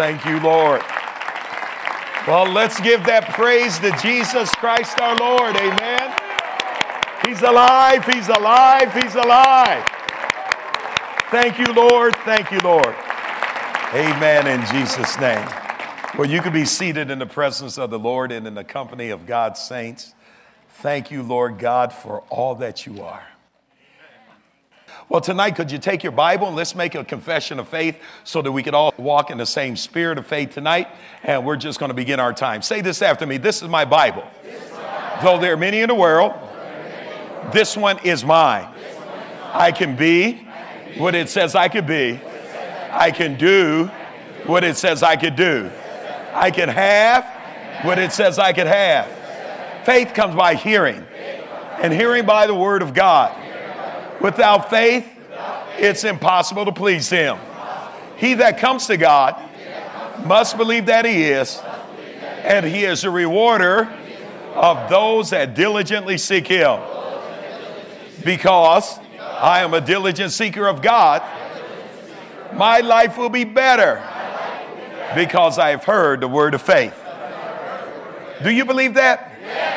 Thank you, Lord. Well, let's give that praise to Jesus Christ our Lord. Amen. He's alive. He's alive. He's alive. Thank you, Lord. Thank you, Lord. Amen in Jesus' name. Well, you can be seated in the presence of the Lord and in the company of God's saints. Thank you, Lord God, for all that you are. Well, tonight, could you take your Bible and let's make a confession of faith so that we could all walk in the same spirit of faith tonight? And we're just going to begin our time. Say this after me This is my Bible. Though there are many in the world, this one is mine. I can be what it says I could be. I can do what it says I could do. I can have what it says I could have. Faith comes by hearing, and hearing by the word of God. Without faith, it's impossible to please Him. He that comes to God must believe that He is, and He is a rewarder of those that diligently seek Him. Because I am a diligent seeker of God, my life will be better because I have heard the word of faith. Do you believe that?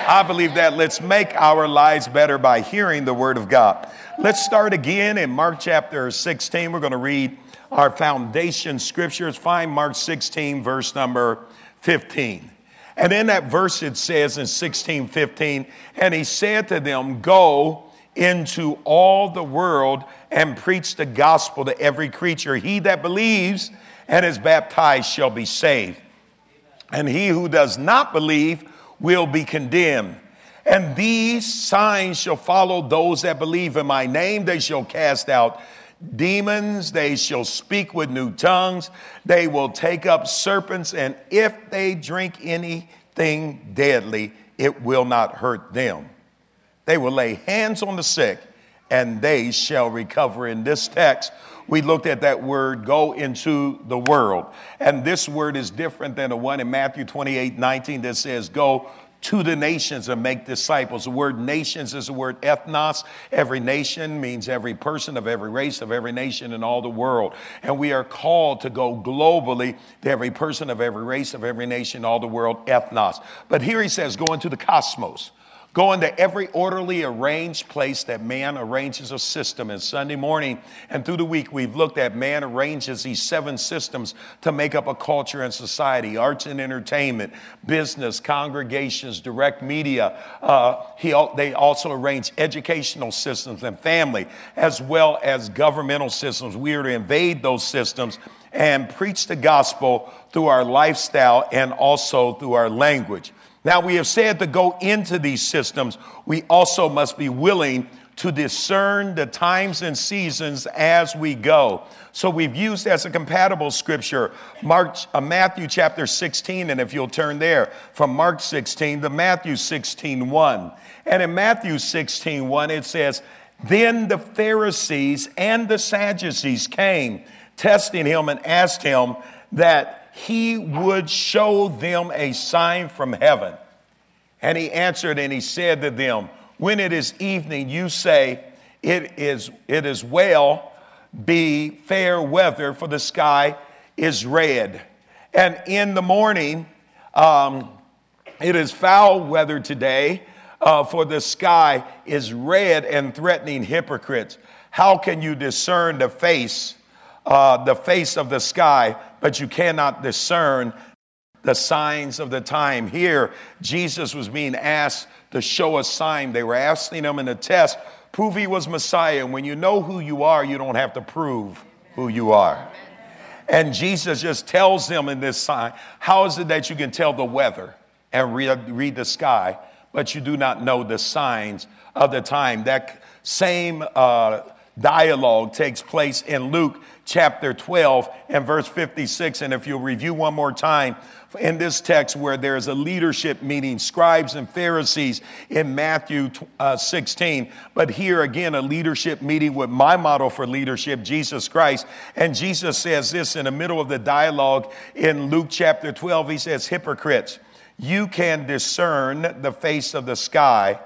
I believe that. Let's make our lives better by hearing the word of God. Let's start again in Mark chapter 16. We're going to read our foundation scriptures. Find Mark 16, verse number 15. And in that verse, it says in 16, 15, and he said to them, Go into all the world and preach the gospel to every creature. He that believes and is baptized shall be saved. And he who does not believe will be condemned. And these signs shall follow those that believe in my name. They shall cast out demons. They shall speak with new tongues. They will take up serpents. And if they drink anything deadly, it will not hurt them. They will lay hands on the sick and they shall recover. In this text, we looked at that word go into the world. And this word is different than the one in Matthew 28 19 that says go to the nations and make disciples. The word nations is the word ethnos. Every nation means every person of every race, of every nation in all the world. And we are called to go globally to every person of every race, of every nation, all the world, ethnos. But here he says, go into the cosmos. Go into every orderly arranged place that man arranges a system. And Sunday morning and through the week, we've looked at man arranges these seven systems to make up a culture and society arts and entertainment, business, congregations, direct media. Uh, he, they also arrange educational systems and family, as well as governmental systems. We are to invade those systems and preach the gospel through our lifestyle and also through our language. Now, we have said to go into these systems, we also must be willing to discern the times and seasons as we go. So we've used as a compatible scripture Mark, uh, Matthew chapter 16, and if you'll turn there from Mark 16 to Matthew 16, 1. And in Matthew 16, 1, it says, Then the Pharisees and the Sadducees came, testing him and asked him that he would show them a sign from heaven. And he answered and he said to them, When it is evening, you say, It is, it is well, be fair weather, for the sky is red. And in the morning, um, it is foul weather today, uh, for the sky is red and threatening hypocrites. How can you discern the face, uh, the face of the sky but you cannot discern the signs of the time. Here, Jesus was being asked to show a sign. They were asking him in a test, prove he was Messiah. And when you know who you are, you don't have to prove who you are. And Jesus just tells them in this sign, how is it that you can tell the weather and read, read the sky, but you do not know the signs of the time? That same uh, dialogue takes place in Luke chapter 12 and verse 56. And if you'll review one more time in this text where there's a leadership meeting, scribes and Pharisees in Matthew uh, 16, but here again, a leadership meeting with my model for leadership, Jesus Christ. And Jesus says this in the middle of the dialogue in Luke chapter 12. He says, Hypocrites, you can discern the face of the sky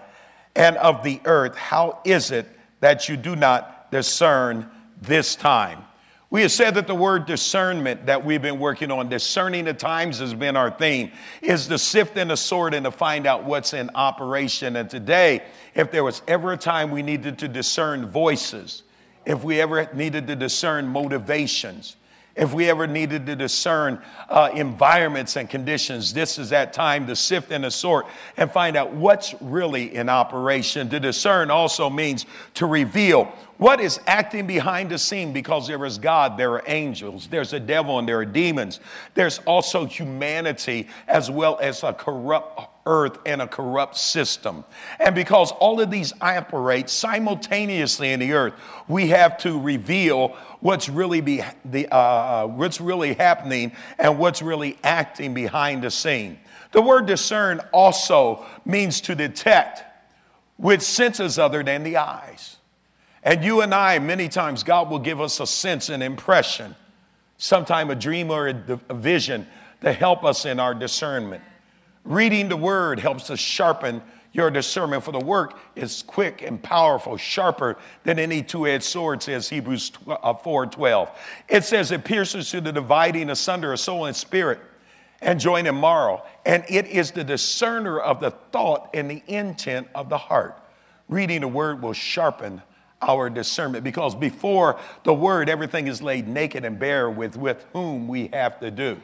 and of the earth. How is it that you do not discern this time? We have said that the word discernment that we've been working on, discerning the times has been our theme, is to sift and to sort and to find out what's in operation. And today, if there was ever a time we needed to discern voices, if we ever needed to discern motivations, if we ever needed to discern uh, environments and conditions, this is that time to sift and assort and find out what's really in operation. To discern also means to reveal what is acting behind the scene because there is God, there are angels, there's a devil, and there are demons. There's also humanity as well as a corrupt earth and a corrupt system. And because all of these operate simultaneously in the earth, we have to reveal what's really be the uh, uh, what's really happening and what's really acting behind the scene. The word discern also means to detect with senses other than the eyes. And you and I, many times, God will give us a sense, an impression, sometime a dream or a, a vision to help us in our discernment. Reading the word helps to sharpen your discernment, for the work is quick and powerful, sharper than any two-edged sword, says Hebrews 4:12. Uh, it says it pierces to the dividing asunder of soul and spirit and joint and marrow, and it is the discerner of the thought and the intent of the heart. Reading the word will sharpen our discernment because before the word, everything is laid naked and bare with, with whom we have to do.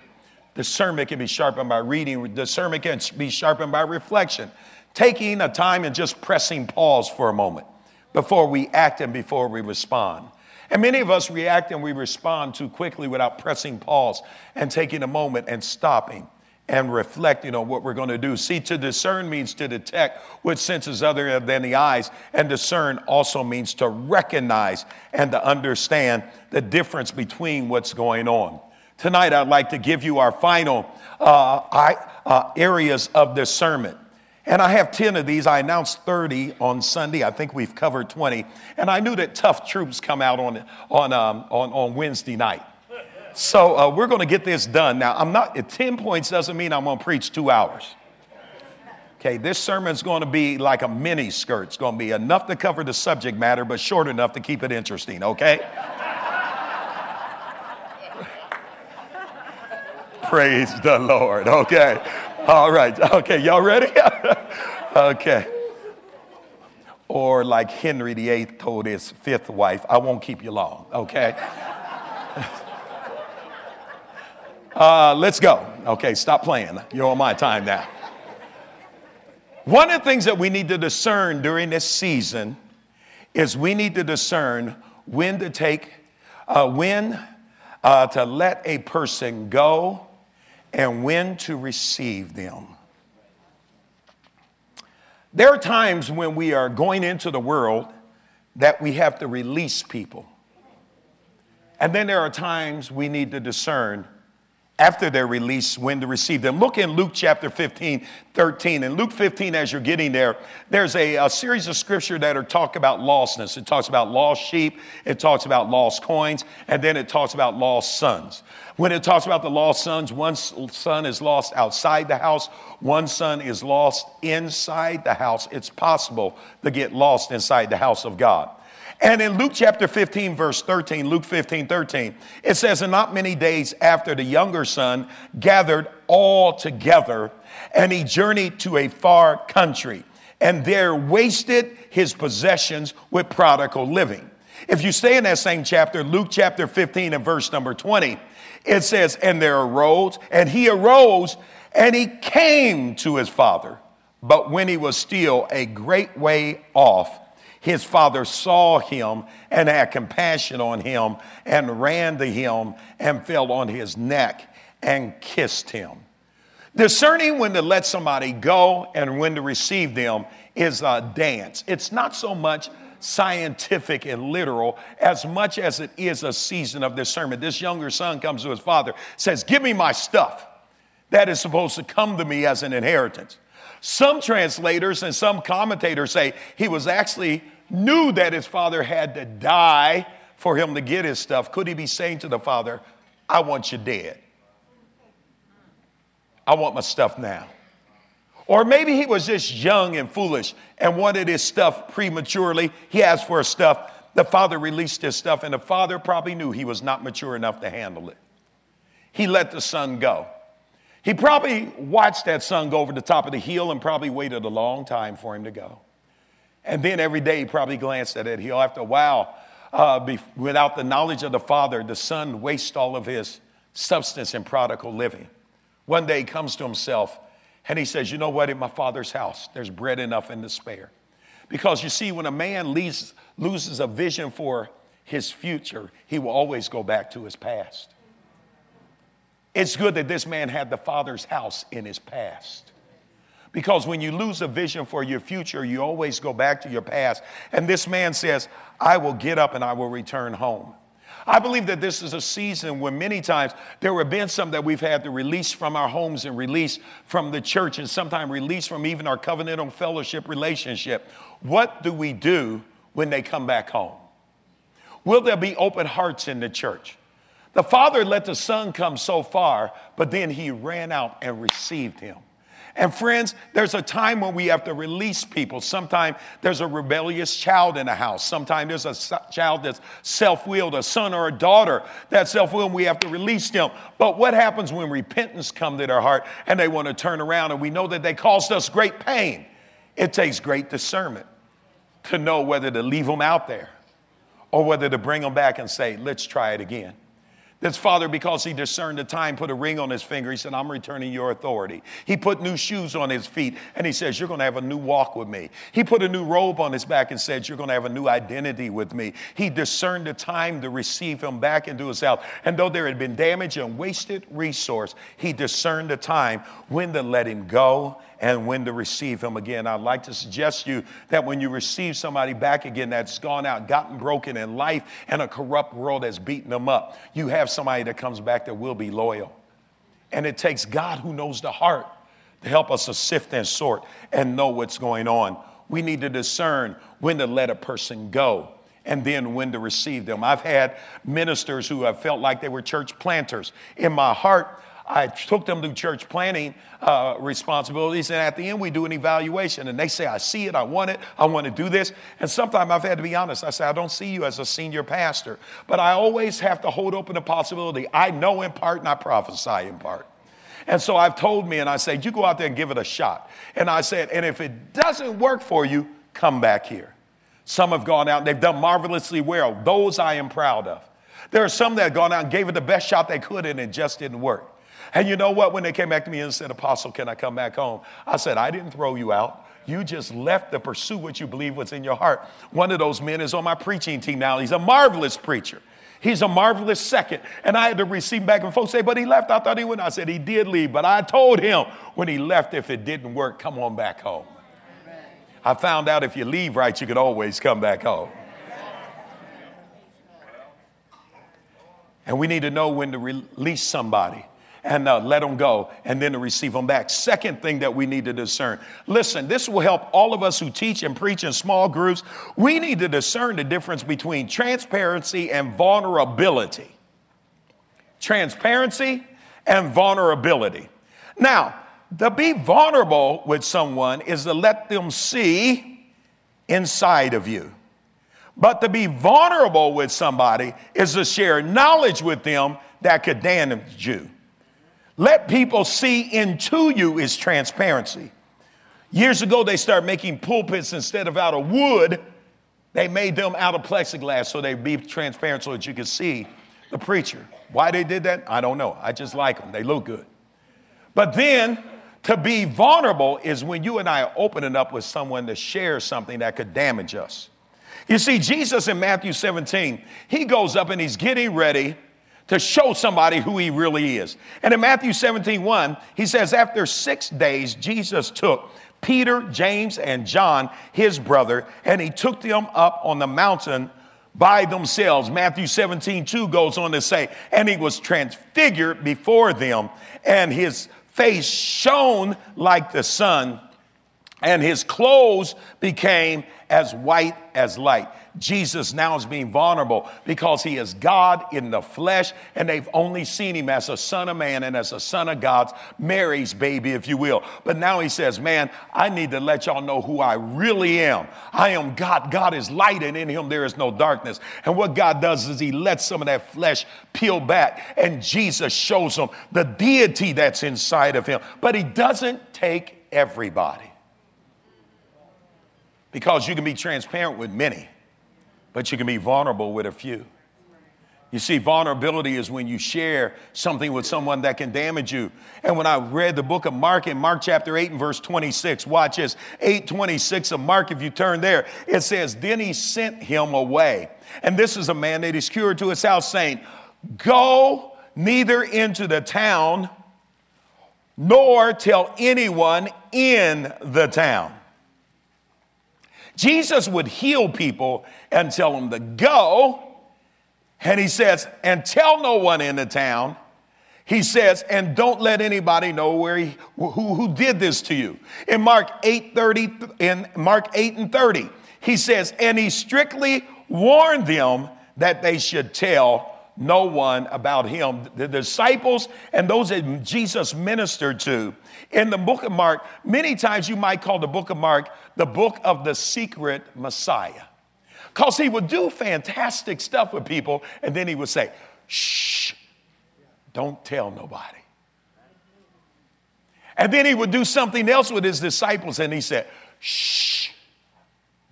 Discernment can be sharpened by reading, discernment can be sharpened by reflection. Taking a time and just pressing pause for a moment before we act and before we respond. And many of us react and we respond too quickly without pressing pause and taking a moment and stopping and reflecting on what we're going to do. See, to discern means to detect with senses other than the eyes, and discern also means to recognize and to understand the difference between what's going on. Tonight, I'd like to give you our final uh, I, uh, areas of discernment. And I have 10 of these. I announced 30 on Sunday. I think we've covered 20. And I knew that tough troops come out on, on, um, on, on Wednesday night. So uh, we're going to get this done. Now, I'm not, 10 points doesn't mean I'm going to preach two hours. Okay, this sermon's going to be like a mini skirt. It's going to be enough to cover the subject matter, but short enough to keep it interesting, okay? Praise the Lord. Okay. All right. Okay. Y'all ready? okay. Or like Henry VIII told his fifth wife, I won't keep you long. Okay. Uh, let's go. Okay, stop playing. You're on my time now. One of the things that we need to discern during this season is we need to discern when to take, uh, when uh, to let a person go and when to receive them. There are times when we are going into the world that we have to release people. And then there are times we need to discern after their release when to receive them. Look in Luke chapter 15, 13. In Luke 15, as you're getting there, there's a, a, series of scripture that are talk about lostness. It talks about lost sheep, it talks about lost coins, and then it talks about lost sons. When it talks about the lost sons, one son is lost outside the house, one son is lost inside the house. It's possible to get lost inside the house of God. And in Luke chapter 15, verse 13, Luke 15, 13, it says, And not many days after the younger son gathered all together, and he journeyed to a far country, and there wasted his possessions with prodigal living. If you stay in that same chapter, Luke chapter 15 and verse number 20, it says, And there arose, and he arose, and he came to his father. But when he was still a great way off, his father saw him and had compassion on him and ran to him and fell on his neck and kissed him. Discerning when to let somebody go and when to receive them is a dance. It's not so much scientific and literal as much as it is a season of discernment. This younger son comes to his father, says, Give me my stuff. That is supposed to come to me as an inheritance. Some translators and some commentators say he was actually knew that his father had to die for him to get his stuff, could he be saying to the father, I want you dead? I want my stuff now. Or maybe he was just young and foolish and wanted his stuff prematurely. He asked for his stuff the father released his stuff, and the father probably knew he was not mature enough to handle it. He let the son go. He probably watched that son go over the top of the hill and probably waited a long time for him to go. And then every day he probably glanced at it. He'll, After a while, uh, be, without the knowledge of the father, the son wastes all of his substance in prodigal living. One day he comes to himself and he says, You know what? In my father's house, there's bread enough and to spare. Because you see, when a man leaves, loses a vision for his future, he will always go back to his past. It's good that this man had the father's house in his past. Because when you lose a vision for your future, you always go back to your past. And this man says, I will get up and I will return home. I believe that this is a season where many times there have been some that we've had to release from our homes and release from the church and sometimes release from even our covenantal fellowship relationship. What do we do when they come back home? Will there be open hearts in the church? The father let the son come so far, but then he ran out and received him. And friends, there's a time when we have to release people. Sometimes there's a rebellious child in the house. Sometimes there's a child that's self willed, a son or a daughter that's self willed, and we have to release them. But what happens when repentance comes to their heart and they want to turn around and we know that they caused us great pain? It takes great discernment to know whether to leave them out there or whether to bring them back and say, let's try it again. This father, because he discerned the time, put a ring on his finger. He said, I'm returning your authority. He put new shoes on his feet and he says, You're going to have a new walk with me. He put a new robe on his back and said, You're going to have a new identity with me. He discerned the time to receive him back into his house. And though there had been damage and wasted resource, he discerned the time when to let him go and when to receive him again. I'd like to suggest you that when you receive somebody back again that's gone out, gotten broken in life, and a corrupt world has beaten them up, you have somebody that comes back that will be loyal. And it takes God who knows the heart to help us to sift and sort and know what's going on. We need to discern when to let a person go and then when to receive them. I've had ministers who have felt like they were church planters. In my heart, I took them to church planning uh, responsibilities, and at the end, we do an evaluation. And they say, I see it, I want it, I want to do this. And sometimes I've had to be honest. I say, I don't see you as a senior pastor, but I always have to hold open the possibility. I know in part and I prophesy in part. And so I've told me, and I said, You go out there and give it a shot. And I said, And if it doesn't work for you, come back here. Some have gone out, they've done marvelously well. Those I am proud of. There are some that have gone out and gave it the best shot they could, and it just didn't work. And you know what? When they came back to me and said, Apostle, can I come back home? I said, I didn't throw you out. You just left to pursue what you believe was in your heart. One of those men is on my preaching team now. He's a marvelous preacher. He's a marvelous second. And I had to receive back and folks say, but he left. I thought he went. I said, he did leave. But I told him when he left, if it didn't work, come on back home. I found out if you leave right, you could always come back home. And we need to know when to release somebody and uh, let them go and then to receive them back. Second thing that we need to discern listen, this will help all of us who teach and preach in small groups. We need to discern the difference between transparency and vulnerability. Transparency and vulnerability. Now, to be vulnerable with someone is to let them see inside of you. But to be vulnerable with somebody is to share knowledge with them that could damage you. Let people see into you is transparency. Years ago, they started making pulpits instead of out of wood, they made them out of plexiglass so they'd be transparent so that you could see the preacher. Why they did that, I don't know. I just like them, they look good. But then, to be vulnerable is when you and I are opening up with someone to share something that could damage us. You see, Jesus in Matthew 17, he goes up and he's getting ready to show somebody who he really is. And in Matthew 17, 1, he says, After six days, Jesus took Peter, James, and John, his brother, and he took them up on the mountain by themselves. Matthew 17, 2 goes on to say, And he was transfigured before them, and his face shone like the sun, and his clothes became as white as light. Jesus now is being vulnerable because he is God in the flesh, and they've only seen him as a son of man and as a son of God's, Mary's baby, if you will. But now he says, Man, I need to let y'all know who I really am. I am God. God is light, and in him there is no darkness. And what God does is he lets some of that flesh peel back, and Jesus shows them the deity that's inside of him. But he doesn't take everybody. Because you can be transparent with many, but you can be vulnerable with a few. You see, vulnerability is when you share something with someone that can damage you. And when I read the book of Mark in Mark chapter 8 and verse 26, watch this 826 of Mark, if you turn there, it says, Then he sent him away. And this is a man that is cured to his house, saying, Go neither into the town nor tell anyone in the town. Jesus would heal people and tell them to go. And he says, and tell no one in the town. He says, and don't let anybody know where he, who, who did this to you. In Mark 8 30, in Mark 8 and 30, he says, and he strictly warned them that they should tell no one about him. The disciples and those that Jesus ministered to in the book of Mark, many times you might call the book of Mark the book of the secret Messiah. Because he would do fantastic stuff with people, and then he would say, shh, don't tell nobody. And then he would do something else with his disciples, and he said, shh,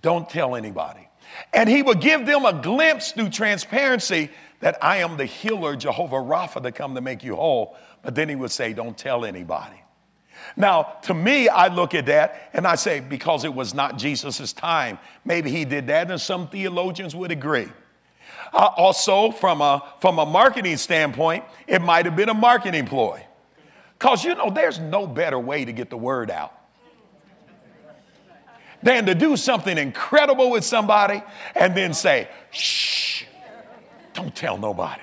don't tell anybody. And he would give them a glimpse through transparency that I am the healer, Jehovah Rapha, to come to make you whole. But then he would say, Don't tell anybody. Now, to me, I look at that and I say, because it was not Jesus' time, maybe he did that, and some theologians would agree. Uh, also, from a, from a marketing standpoint, it might have been a marketing ploy. Because, you know, there's no better way to get the word out than to do something incredible with somebody and then say, shh, don't tell nobody.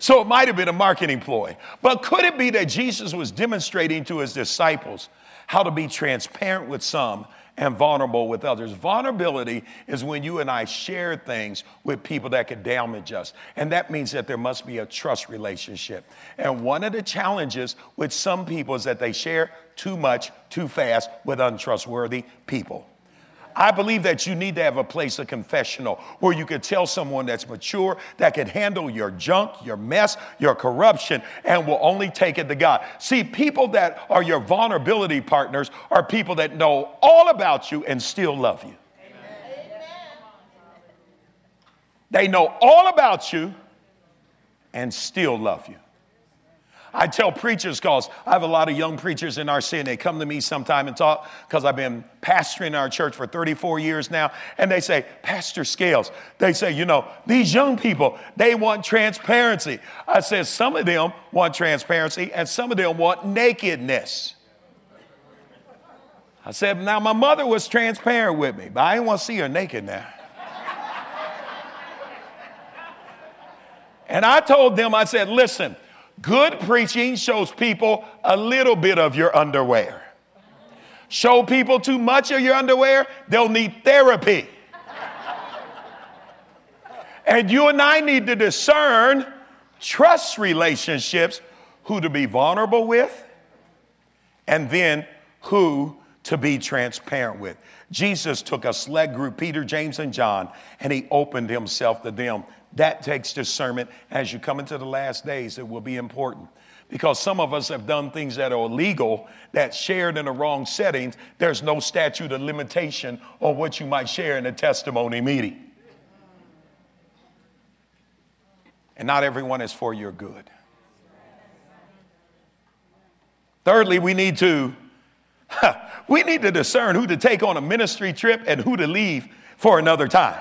So it might have been a marketing ploy. But could it be that Jesus was demonstrating to his disciples how to be transparent with some and vulnerable with others? Vulnerability is when you and I share things with people that could damage us. And that means that there must be a trust relationship. And one of the challenges with some people is that they share too much too fast with untrustworthy people. I believe that you need to have a place of confessional where you could tell someone that's mature, that can handle your junk, your mess, your corruption, and will only take it to God. See, people that are your vulnerability partners are people that know all about you and still love you. Amen. They know all about you and still love you. I tell preachers, because I have a lot of young preachers in our city, And they come to me sometime and talk, because I've been pastoring our church for 34 years now, and they say, Pastor Scales, they say, you know, these young people, they want transparency. I said, some of them want transparency, and some of them want nakedness. I said, now my mother was transparent with me, but I didn't want to see her naked now. and I told them, I said, listen, Good preaching shows people a little bit of your underwear. Show people too much of your underwear, they'll need therapy. and you and I need to discern trust relationships, who to be vulnerable with, and then who to be transparent with. Jesus took a select group, Peter, James, and John, and he opened himself to them that takes discernment. As you come into the last days, it will be important because some of us have done things that are illegal that shared in the wrong settings. There's no statute of limitation on what you might share in a testimony meeting. And not everyone is for your good. Thirdly, we need to we need to discern who to take on a ministry trip and who to leave for another time.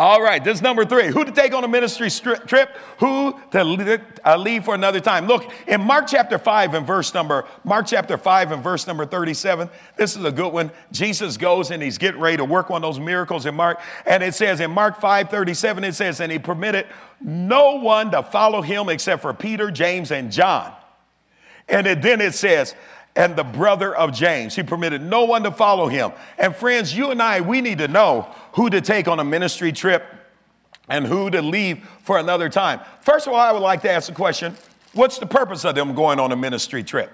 All right, this is number three. Who to take on a ministry stri- trip? Who to uh, leave for another time? Look, in Mark chapter 5 and verse number, Mark chapter 5 and verse number 37, this is a good one. Jesus goes and he's getting ready to work on those miracles in Mark. And it says in Mark 5 37, it says, and he permitted no one to follow him except for Peter, James, and John. And it, then it says, and the brother of James. He permitted no one to follow him. And friends, you and I, we need to know who to take on a ministry trip and who to leave for another time. First of all, I would like to ask the question what's the purpose of them going on a ministry trip?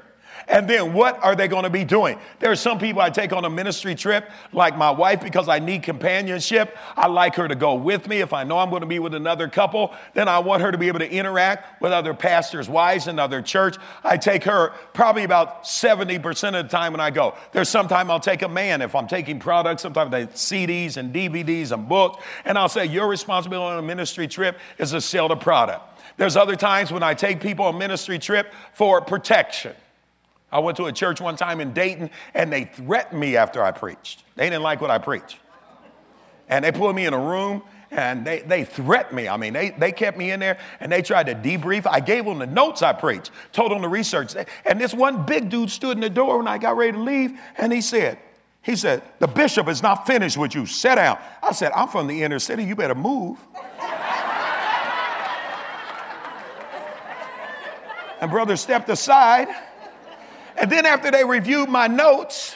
And then what are they going to be doing? There are some people I take on a ministry trip, like my wife, because I need companionship. I like her to go with me. If I know I'm going to be with another couple, then I want her to be able to interact with other pastors' wives in other church. I take her probably about 70% of the time when I go. There's sometime I'll take a man if I'm taking products, sometimes they CDs and DVDs and books, and I'll say, Your responsibility on a ministry trip is to sell the product. There's other times when I take people on ministry trip for protection. I went to a church one time in Dayton and they threatened me after I preached. They didn't like what I preached. And they put me in a room and they, they threatened me. I mean, they, they kept me in there and they tried to debrief. I gave them the notes I preached, told them the research. And this one big dude stood in the door when I got ready to leave and he said, he said, the bishop is not finished with you. Sit down. I said, I'm from the inner city. You better move. and brother stepped aside. And then after they reviewed my notes,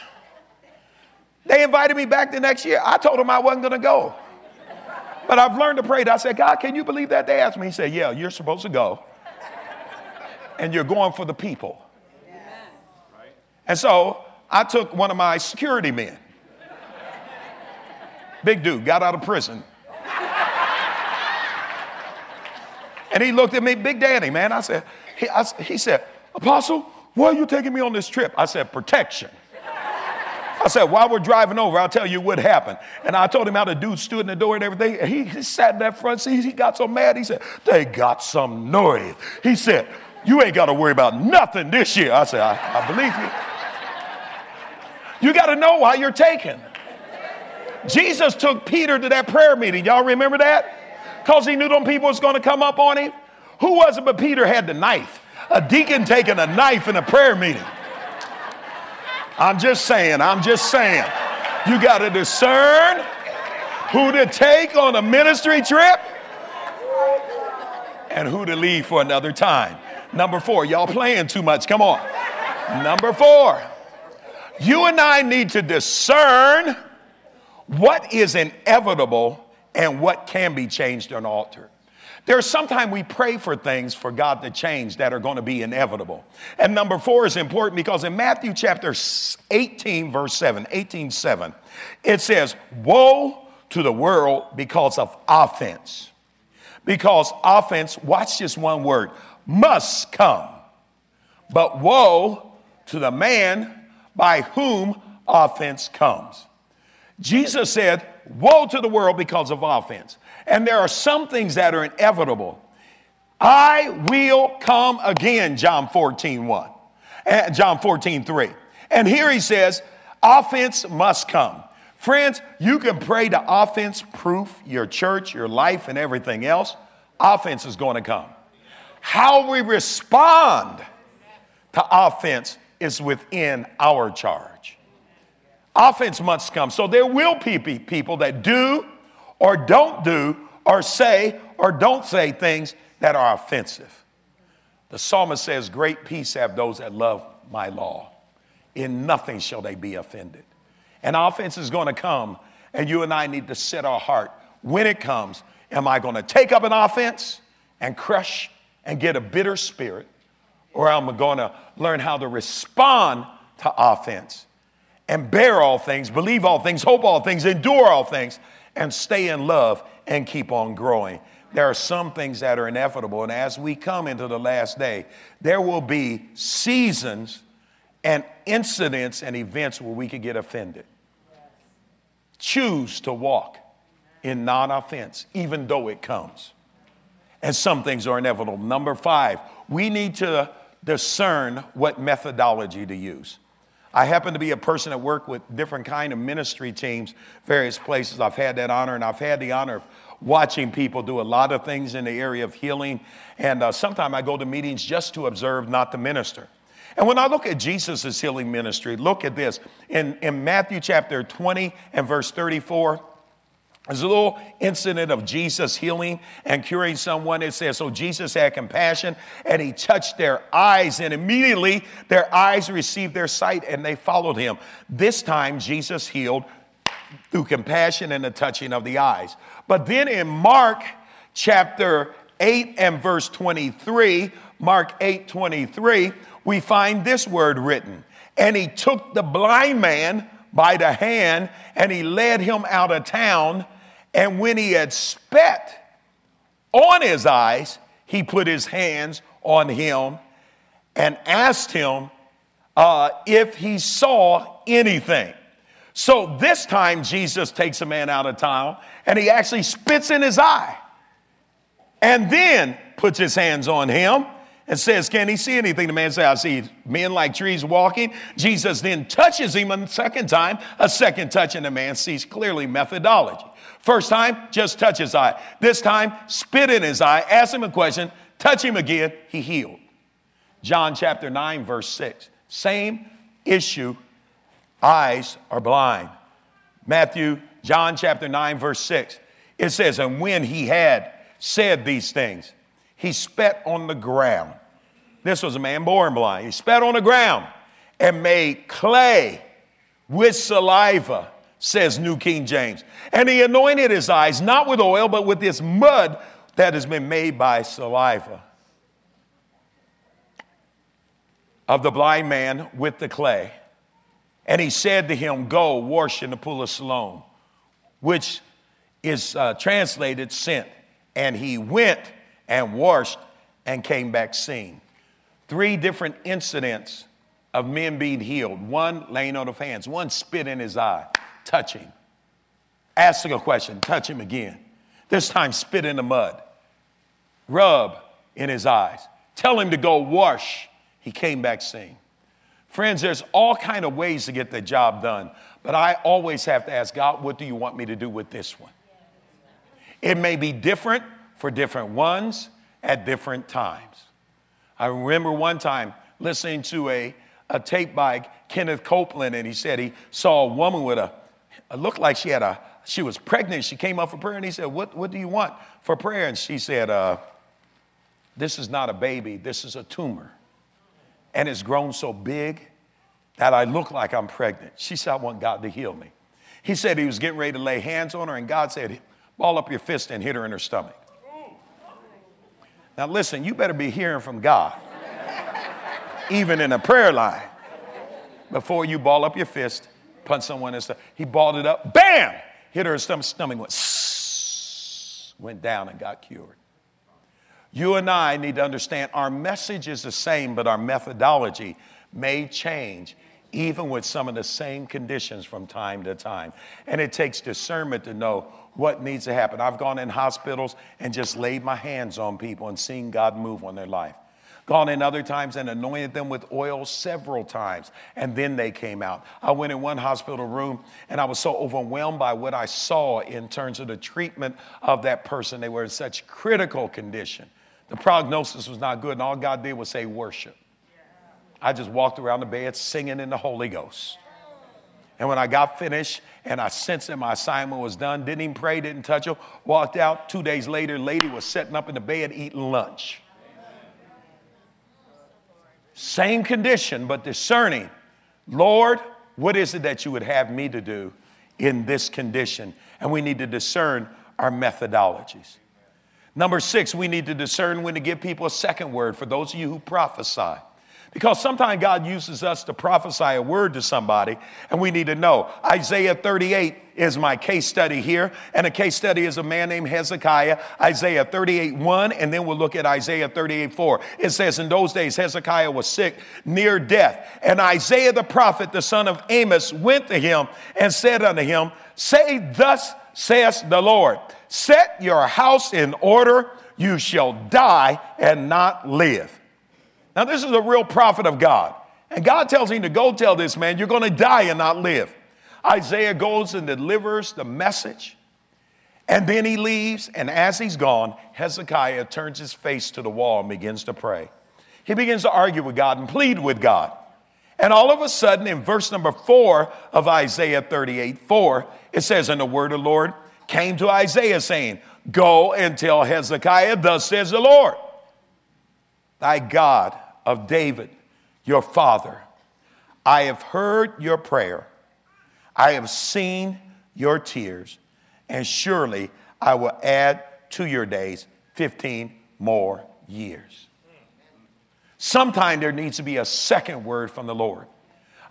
they invited me back the next year. I told them I wasn't going to go. But I've learned to pray. I said, God, can you believe that? They asked me. He said, Yeah, you're supposed to go. And you're going for the people. And so I took one of my security men. Big dude, got out of prison. And he looked at me, Big Daddy, man. I said, he, I, he said, Apostle, why are you taking me on this trip? I said, Protection. I said, while we're driving over, I'll tell you what happened. And I told him how the dude stood in the door and everything. He, he sat in that front seat. He got so mad. He said, They got some noise. He said, You ain't got to worry about nothing this year. I said, I, I believe you. You got to know why you're taken. Jesus took Peter to that prayer meeting. Y'all remember that? Because he knew them people was going to come up on him. Who was it but Peter had the knife? A deacon taking a knife in a prayer meeting. I'm just saying, I'm just saying. You got to discern who to take on a ministry trip and who to leave for another time. Number four, y'all playing too much. Come on. Number four, you and I need to discern what is inevitable and what can be changed on altar. There's sometimes we pray for things for God to change that are going to be inevitable. And number four is important because in Matthew chapter 18, verse 7, 18, 7, it says, Woe to the world because of offense. Because offense, watch this one word, must come. But woe to the man by whom offense comes. Jesus said, Woe to the world because of offense. And there are some things that are inevitable. I will come again, John 14, 1. And John 14, 3. And here he says, offense must come. Friends, you can pray to offense proof your church, your life, and everything else. Offense is going to come. How we respond to offense is within our charge. Offense must come. So there will be people that do or don't do or say or don't say things that are offensive. The psalmist says, Great peace have those that love my law. In nothing shall they be offended. An offense is going to come, and you and I need to set our heart when it comes. Am I going to take up an offense and crush and get a bitter spirit? Or am I going to learn how to respond to offense and bear all things, believe all things, hope all things, endure all things, and stay in love and keep on growing. There are some things that are inevitable, and as we come into the last day, there will be seasons and incidents and events where we could get offended. Choose to walk in non offense, even though it comes. And some things are inevitable. Number five, we need to discern what methodology to use. I happen to be a person that work with different kind of ministry teams, various places. I've had that honor, and I've had the honor of watching people do a lot of things in the area of healing. And uh, sometimes I go to meetings just to observe, not to minister. And when I look at Jesus' healing ministry, look at this. In, in Matthew chapter 20 and verse 34, There's a little incident of Jesus healing and curing someone. It says, So Jesus had compassion and he touched their eyes, and immediately their eyes received their sight and they followed him. This time, Jesus healed through compassion and the touching of the eyes. But then in Mark chapter 8 and verse 23, Mark 8 23, we find this word written. And he took the blind man by the hand and he led him out of town. And when he had spat on his eyes, he put his hands on him and asked him uh, if he saw anything. So this time, Jesus takes a man out of town and he actually spits in his eye and then puts his hands on him and says, Can he see anything? The man says, I see men like trees walking. Jesus then touches him a second time, a second touch, and the man sees clearly methodology. First time, just touch his eye. This time, spit in his eye, ask him a question, touch him again, he healed. John chapter 9, verse 6. Same issue, eyes are blind. Matthew, John chapter 9, verse 6. It says, And when he had said these things, he spat on the ground. This was a man born blind. He spat on the ground and made clay with saliva, says New King James. And he anointed his eyes, not with oil, but with this mud that has been made by saliva. Of the blind man with the clay. And he said to him, Go wash in the pool of Siloam, which is uh, translated sent. And he went and washed and came back seeing. Three different incidents of men being healed one laying on of hands, one spit in his eye, touching, asking a question, touch him again. This time, spit in the mud, rub in his eyes, tell him to go wash. He came back seeing. Friends, there's all kind of ways to get the job done, but I always have to ask God, what do you want me to do with this one? It may be different for different ones at different times. I remember one time listening to a, a tape by Kenneth Copeland, and he said he saw a woman with a, it looked like she had a, she was pregnant. She came up for prayer, and he said, What, what do you want for prayer? And she said, uh, This is not a baby, this is a tumor. And it's grown so big that I look like I'm pregnant. She said, I want God to heal me. He said he was getting ready to lay hands on her, and God said, Ball up your fist and hit her in her stomach. Now, listen, you better be hearing from God, even in a prayer line, before you ball up your fist, punch someone and stuff. He balled it up, bam, hit her stomach, stomach went, went down and got cured. You and I need to understand our message is the same, but our methodology may change even with some of the same conditions from time to time. And it takes discernment to know what needs to happen. I've gone in hospitals and just laid my hands on people and seen God move on their life. Gone in other times and anointed them with oil several times, and then they came out. I went in one hospital room and I was so overwhelmed by what I saw in terms of the treatment of that person. They were in such critical condition. The prognosis was not good, and all God did was say, Worship. I just walked around the bed singing in the Holy Ghost. And when I got finished and I sensed that my assignment was done, didn't even pray, didn't touch her, walked out. Two days later, lady was sitting up in the bed eating lunch. Same condition, but discerning. Lord, what is it that you would have me to do in this condition? And we need to discern our methodologies. Number six, we need to discern when to give people a second word for those of you who prophesy. Because sometimes God uses us to prophesy a word to somebody, and we need to know. Isaiah 38 is my case study here, and a case study is a man named Hezekiah. Isaiah 38 1, and then we'll look at Isaiah 38 4. It says, In those days, Hezekiah was sick, near death, and Isaiah the prophet, the son of Amos, went to him and said unto him, Say, Thus says the Lord, set your house in order, you shall die and not live. Now, this is a real prophet of God. And God tells him to go tell this man, you're going to die and not live. Isaiah goes and delivers the message. And then he leaves. And as he's gone, Hezekiah turns his face to the wall and begins to pray. He begins to argue with God and plead with God. And all of a sudden, in verse number four of Isaiah 38 4, it says, And the word of the Lord came to Isaiah saying, Go and tell Hezekiah, Thus says the Lord, Thy God of David, your father, I have heard your prayer, I have seen your tears, and surely I will add to your days 15 more years. Sometime there needs to be a second word from the Lord.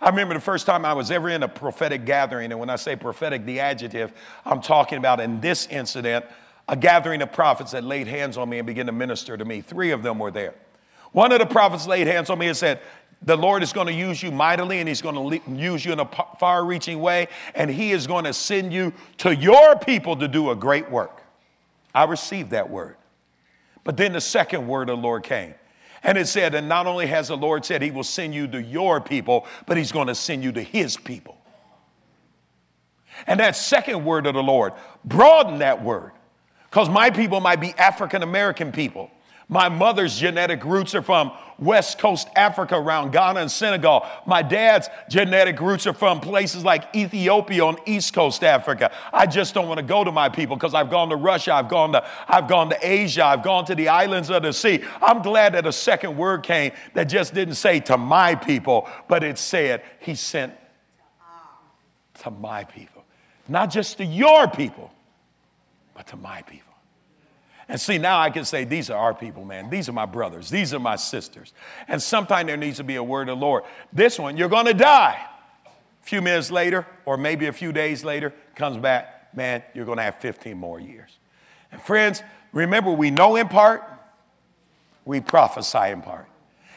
I remember the first time I was ever in a prophetic gathering, and when I say prophetic, the adjective, I'm talking about in this incident, a gathering of prophets that laid hands on me and began to minister to me. Three of them were there. One of the prophets laid hands on me and said, The Lord is going to use you mightily, and He's going to use you in a far reaching way, and He is going to send you to your people to do a great work. I received that word. But then the second word of the Lord came. And it said, and not only has the Lord said he will send you to your people, but he's going to send you to his people. And that second word of the Lord, broaden that word. Because my people might be African American people. My mother's genetic roots are from West Coast Africa around Ghana and Senegal. My dad's genetic roots are from places like Ethiopia on East Coast Africa. I just don't want to go to my people because I've gone to Russia, I've gone to, I've gone to Asia, I've gone to the islands of the sea. I'm glad that a second word came that just didn't say to my people, but it said he sent to my people. Not just to your people, but to my people. And see, now I can say, these are our people, man. These are my brothers. These are my sisters. And sometimes there needs to be a word of the Lord. This one, you're going to die. A few minutes later, or maybe a few days later, comes back, man, you're going to have 15 more years. And friends, remember, we know in part, we prophesy in part.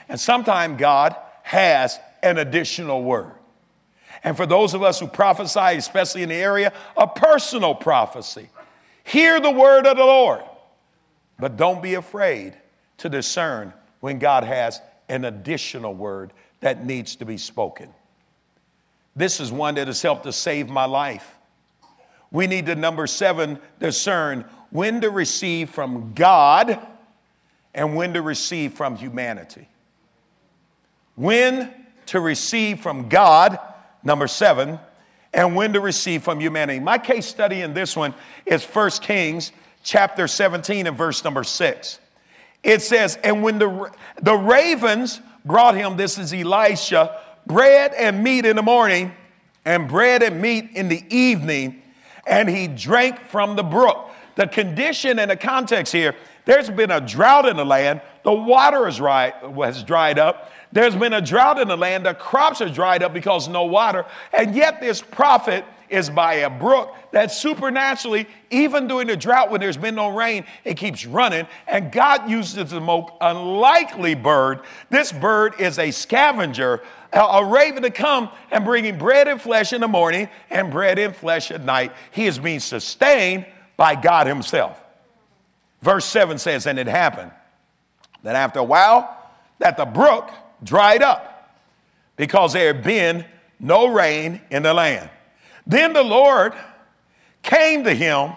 And sometimes God has an additional word. And for those of us who prophesy, especially in the area of personal prophecy, hear the word of the Lord. But don't be afraid to discern when God has an additional word that needs to be spoken. This is one that has helped to save my life. We need to, number seven, discern when to receive from God and when to receive from humanity. When to receive from God, number seven, and when to receive from humanity. My case study in this one is 1 Kings chapter 17 and verse number 6. It says, And when the, the ravens brought him, this is Elisha, bread and meat in the morning, and bread and meat in the evening, and he drank from the brook. The condition and the context here there's been a drought in the land, the water is right, has dried up. There's been a drought in the land, the crops are dried up because no water, and yet this prophet is by a brook that supernaturally, even during the drought when there's been no rain, it keeps running. And God uses the most unlikely bird. This bird is a scavenger, a raven to come and bringing bread and flesh in the morning and bread and flesh at night. He is being sustained by God Himself. Verse 7 says, And it happened that after a while, that the brook dried up because there had been no rain in the land. Then the Lord came to him,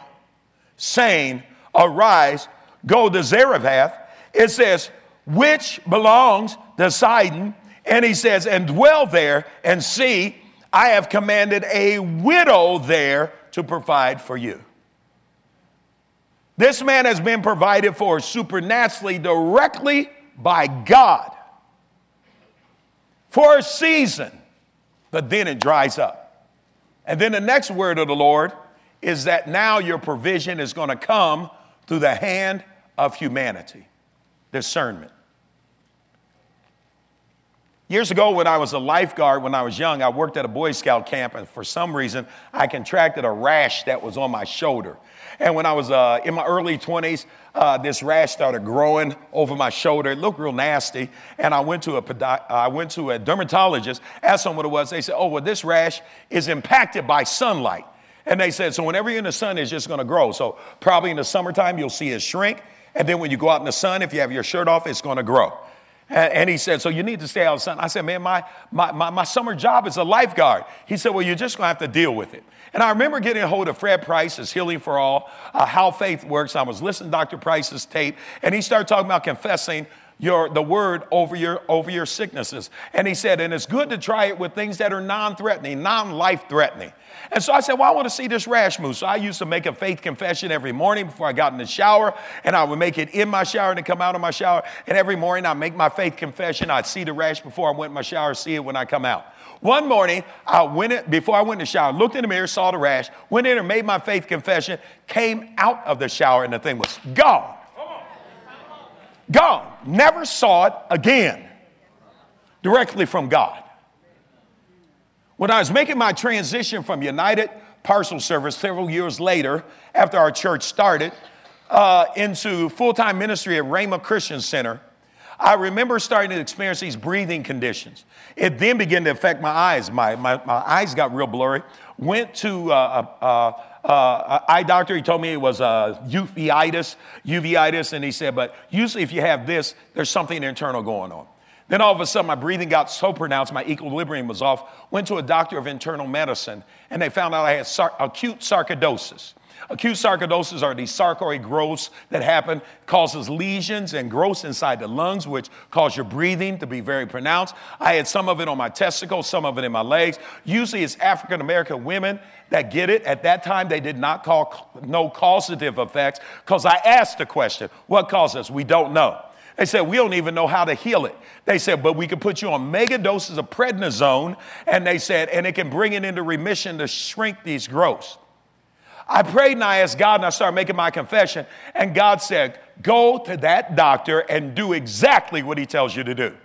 saying, Arise, go to Zarephath. It says, which belongs to Sidon. And he says, And dwell there, and see, I have commanded a widow there to provide for you. This man has been provided for supernaturally directly by God for a season, but then it dries up. And then the next word of the Lord is that now your provision is going to come through the hand of humanity, discernment. Years ago, when I was a lifeguard, when I was young, I worked at a Boy Scout camp, and for some reason, I contracted a rash that was on my shoulder. And when I was uh, in my early 20s, uh, this rash started growing over my shoulder. It looked real nasty. And I went to a, I went to a dermatologist, asked them what it was. They said, oh, well, this rash is impacted by sunlight. And they said, so whenever you're in the sun, it's just going to grow. So probably in the summertime, you'll see it shrink. And then when you go out in the sun, if you have your shirt off, it's going to grow. And he said, So you need to stay out of the sun. I said, Man, my, my, my, my, summer job is a lifeguard. He said, Well, you're just going to have to deal with it. And I remember getting a hold of Fred Price's Healing for All, uh, How Faith Works. I was listening to Dr. Price's tape, and he started talking about confessing your the word over your over your sicknesses. And he said, and it's good to try it with things that are non-threatening, non-life threatening. And so I said, Well, I want to see this rash move. So I used to make a faith confession every morning before I got in the shower, and I would make it in my shower and then come out of my shower. And every morning I make my faith confession. I'd see the rash before I went in my shower, see it when I come out. One morning, I went in, before I went in the shower, looked in the mirror, saw the rash, went in and made my faith confession, came out of the shower, and the thing was gone. Gone. Never saw it again. Directly from God. When I was making my transition from United Parcel Service several years later, after our church started, uh, into full time ministry at Rhema Christian Center, I remember starting to experience these breathing conditions. It then began to affect my eyes. My, my, my eyes got real blurry. Went to uh, uh, uh, eye doctor. He told me it was uh, uveitis, uveitis, and he said, but usually if you have this, there's something internal going on. Then all of a sudden, my breathing got so pronounced, my equilibrium was off. Went to a doctor of internal medicine, and they found out I had sar- acute sarcoidosis. Acute sarcoidosis are these sarcoid growths that happen, causes lesions and growths inside the lungs, which cause your breathing to be very pronounced. I had some of it on my testicles, some of it in my legs. Usually it's African American women that get it. At that time, they did not call no causative effects because I asked the question, what causes? We don't know. They said, we don't even know how to heal it. They said, but we can put you on mega doses of prednisone. And they said, and it can bring it into remission to shrink these growths. I prayed and I asked God and I started making my confession. And God said, go to that doctor and do exactly what he tells you to do.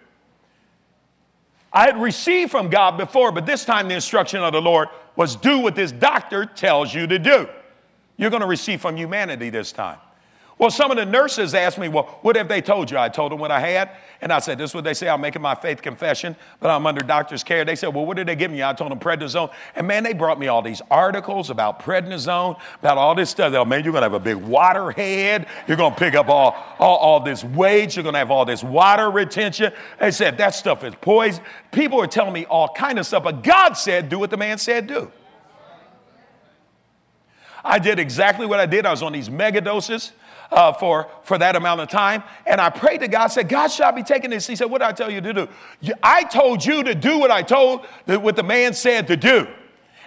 I had received from God before, but this time the instruction of the Lord was do what this doctor tells you to do. You're going to receive from humanity this time. Well, some of the nurses asked me, Well, what have they told you? I told them what I had. And I said, This is what they say. I'm making my faith confession, but I'm under doctor's care. They said, Well, what did they give me? I told them prednisone. And man, they brought me all these articles about prednisone, about all this stuff. Oh, man, you're going to have a big water head. You're going to pick up all, all, all this weight. You're going to have all this water retention. They said, That stuff is poison. People were telling me all kind of stuff, but God said, Do what the man said, do. I did exactly what I did. I was on these mega doses uh, for, for that amount of time. And I prayed to God, I said, God, should I be taking this? He said, What did I tell you to do? I told you to do what I told, what the man said to do.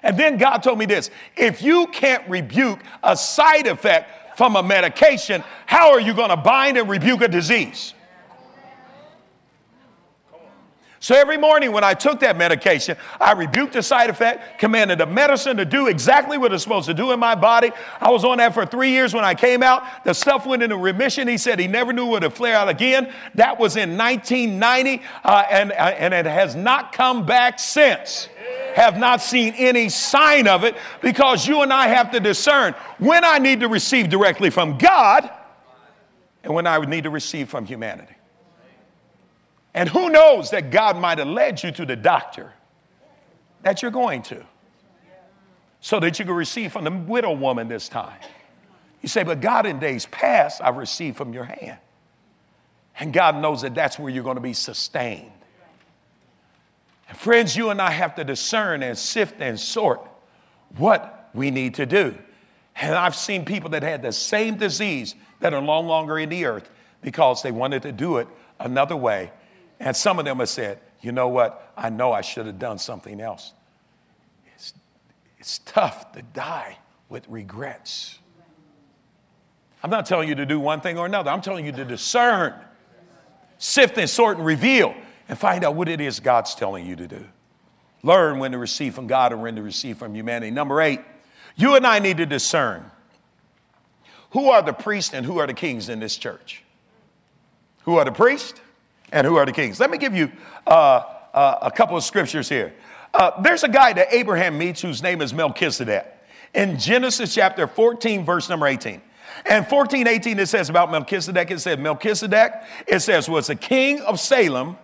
And then God told me this if you can't rebuke a side effect from a medication, how are you going to bind and rebuke a disease? So every morning when I took that medication, I rebuked the side effect, commanded the medicine to do exactly what it's supposed to do in my body. I was on that for three years when I came out. The stuff went into remission. He said he never knew it would flare out again. That was in 1990, uh, and, uh, and it has not come back since have not seen any sign of it because you and I have to discern when I need to receive directly from God and when I would need to receive from humanity. And who knows that God might have led you to the doctor that you're going to so that you can receive from the widow woman this time. You say, but God, in days past, I've received from your hand. And God knows that that's where you're going to be sustained. And friends, you and I have to discern and sift and sort what we need to do. And I've seen people that had the same disease that are no longer in the earth because they wanted to do it another way and some of them have said, you know what? I know I should have done something else. It's, it's tough to die with regrets. I'm not telling you to do one thing or another. I'm telling you to discern, sift and sort and reveal, and find out what it is God's telling you to do. Learn when to receive from God and when to receive from humanity. Number eight, you and I need to discern who are the priests and who are the kings in this church. Who are the priests? And who are the kings. Let me give you uh, uh, a couple of scriptures here. Uh, there's a guy that Abraham meets whose name is Melchizedek. In Genesis chapter 14, verse number 18. And 14, 18, it says about Melchizedek, it said, Melchizedek, it says, was a king of Salem,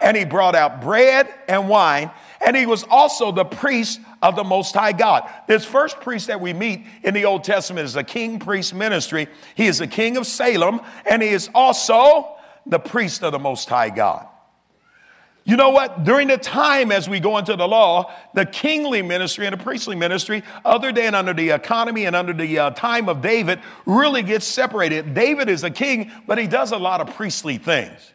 and he brought out bread and wine, and he was also the priest of the Most High God. This first priest that we meet in the Old Testament is a king priest ministry. He is the king of Salem, and he is also the priest of the Most High God. You know what? During the time as we go into the law, the kingly ministry and the priestly ministry, other than under the economy and under the uh, time of David, really gets separated. David is a king, but he does a lot of priestly things.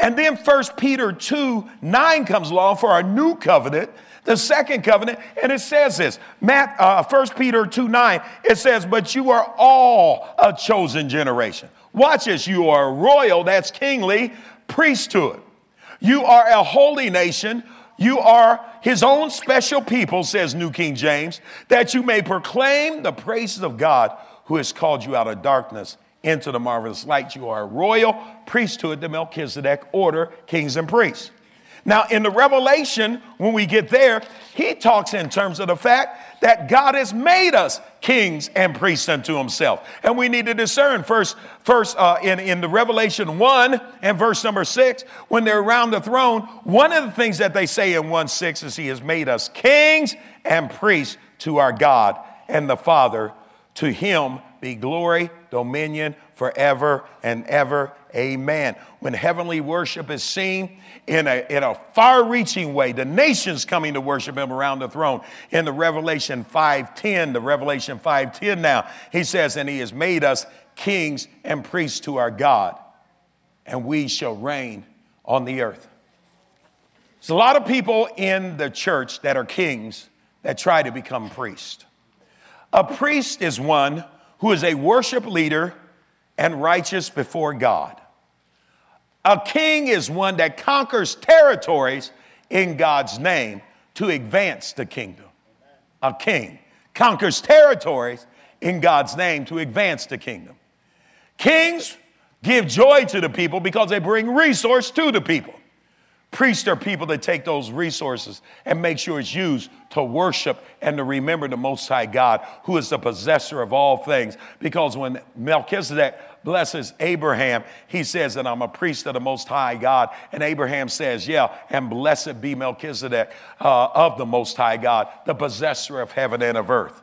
And then 1 Peter 2 9 comes along for our new covenant, the second covenant, and it says this Matt, uh, 1 Peter 2 9, it says, But you are all a chosen generation. Watch this, you are royal, that's kingly priesthood. You are a holy nation. You are his own special people, says New King James, that you may proclaim the praises of God who has called you out of darkness into the marvelous light. You are a royal priesthood, the Melchizedek order, kings and priests. Now, in the Revelation, when we get there, he talks in terms of the fact that God has made us kings and priests unto himself. And we need to discern first, first uh, in, in the Revelation 1 and verse number 6, when they're around the throne, one of the things that they say in 1 6 is he has made us kings and priests to our God and the Father. To him be glory, dominion forever and ever. Amen. When heavenly worship is seen in a, in a far reaching way, the nations coming to worship him around the throne. In the Revelation 5:10, the Revelation 5:10 now, he says, and he has made us kings and priests to our God, and we shall reign on the earth. There's a lot of people in the church that are kings that try to become priests. A priest is one who is a worship leader and righteous before God. A king is one that conquers territories in God's name to advance the kingdom. A king conquers territories in God's name to advance the kingdom. Kings give joy to the people because they bring resource to the people. Priests are people that take those resources and make sure it's used to worship and to remember the Most High God, who is the possessor of all things. Because when Melchizedek blesses Abraham, he says that I'm a priest of the Most High God. And Abraham says, Yeah, and blessed be Melchizedek uh, of the Most High God, the possessor of heaven and of earth.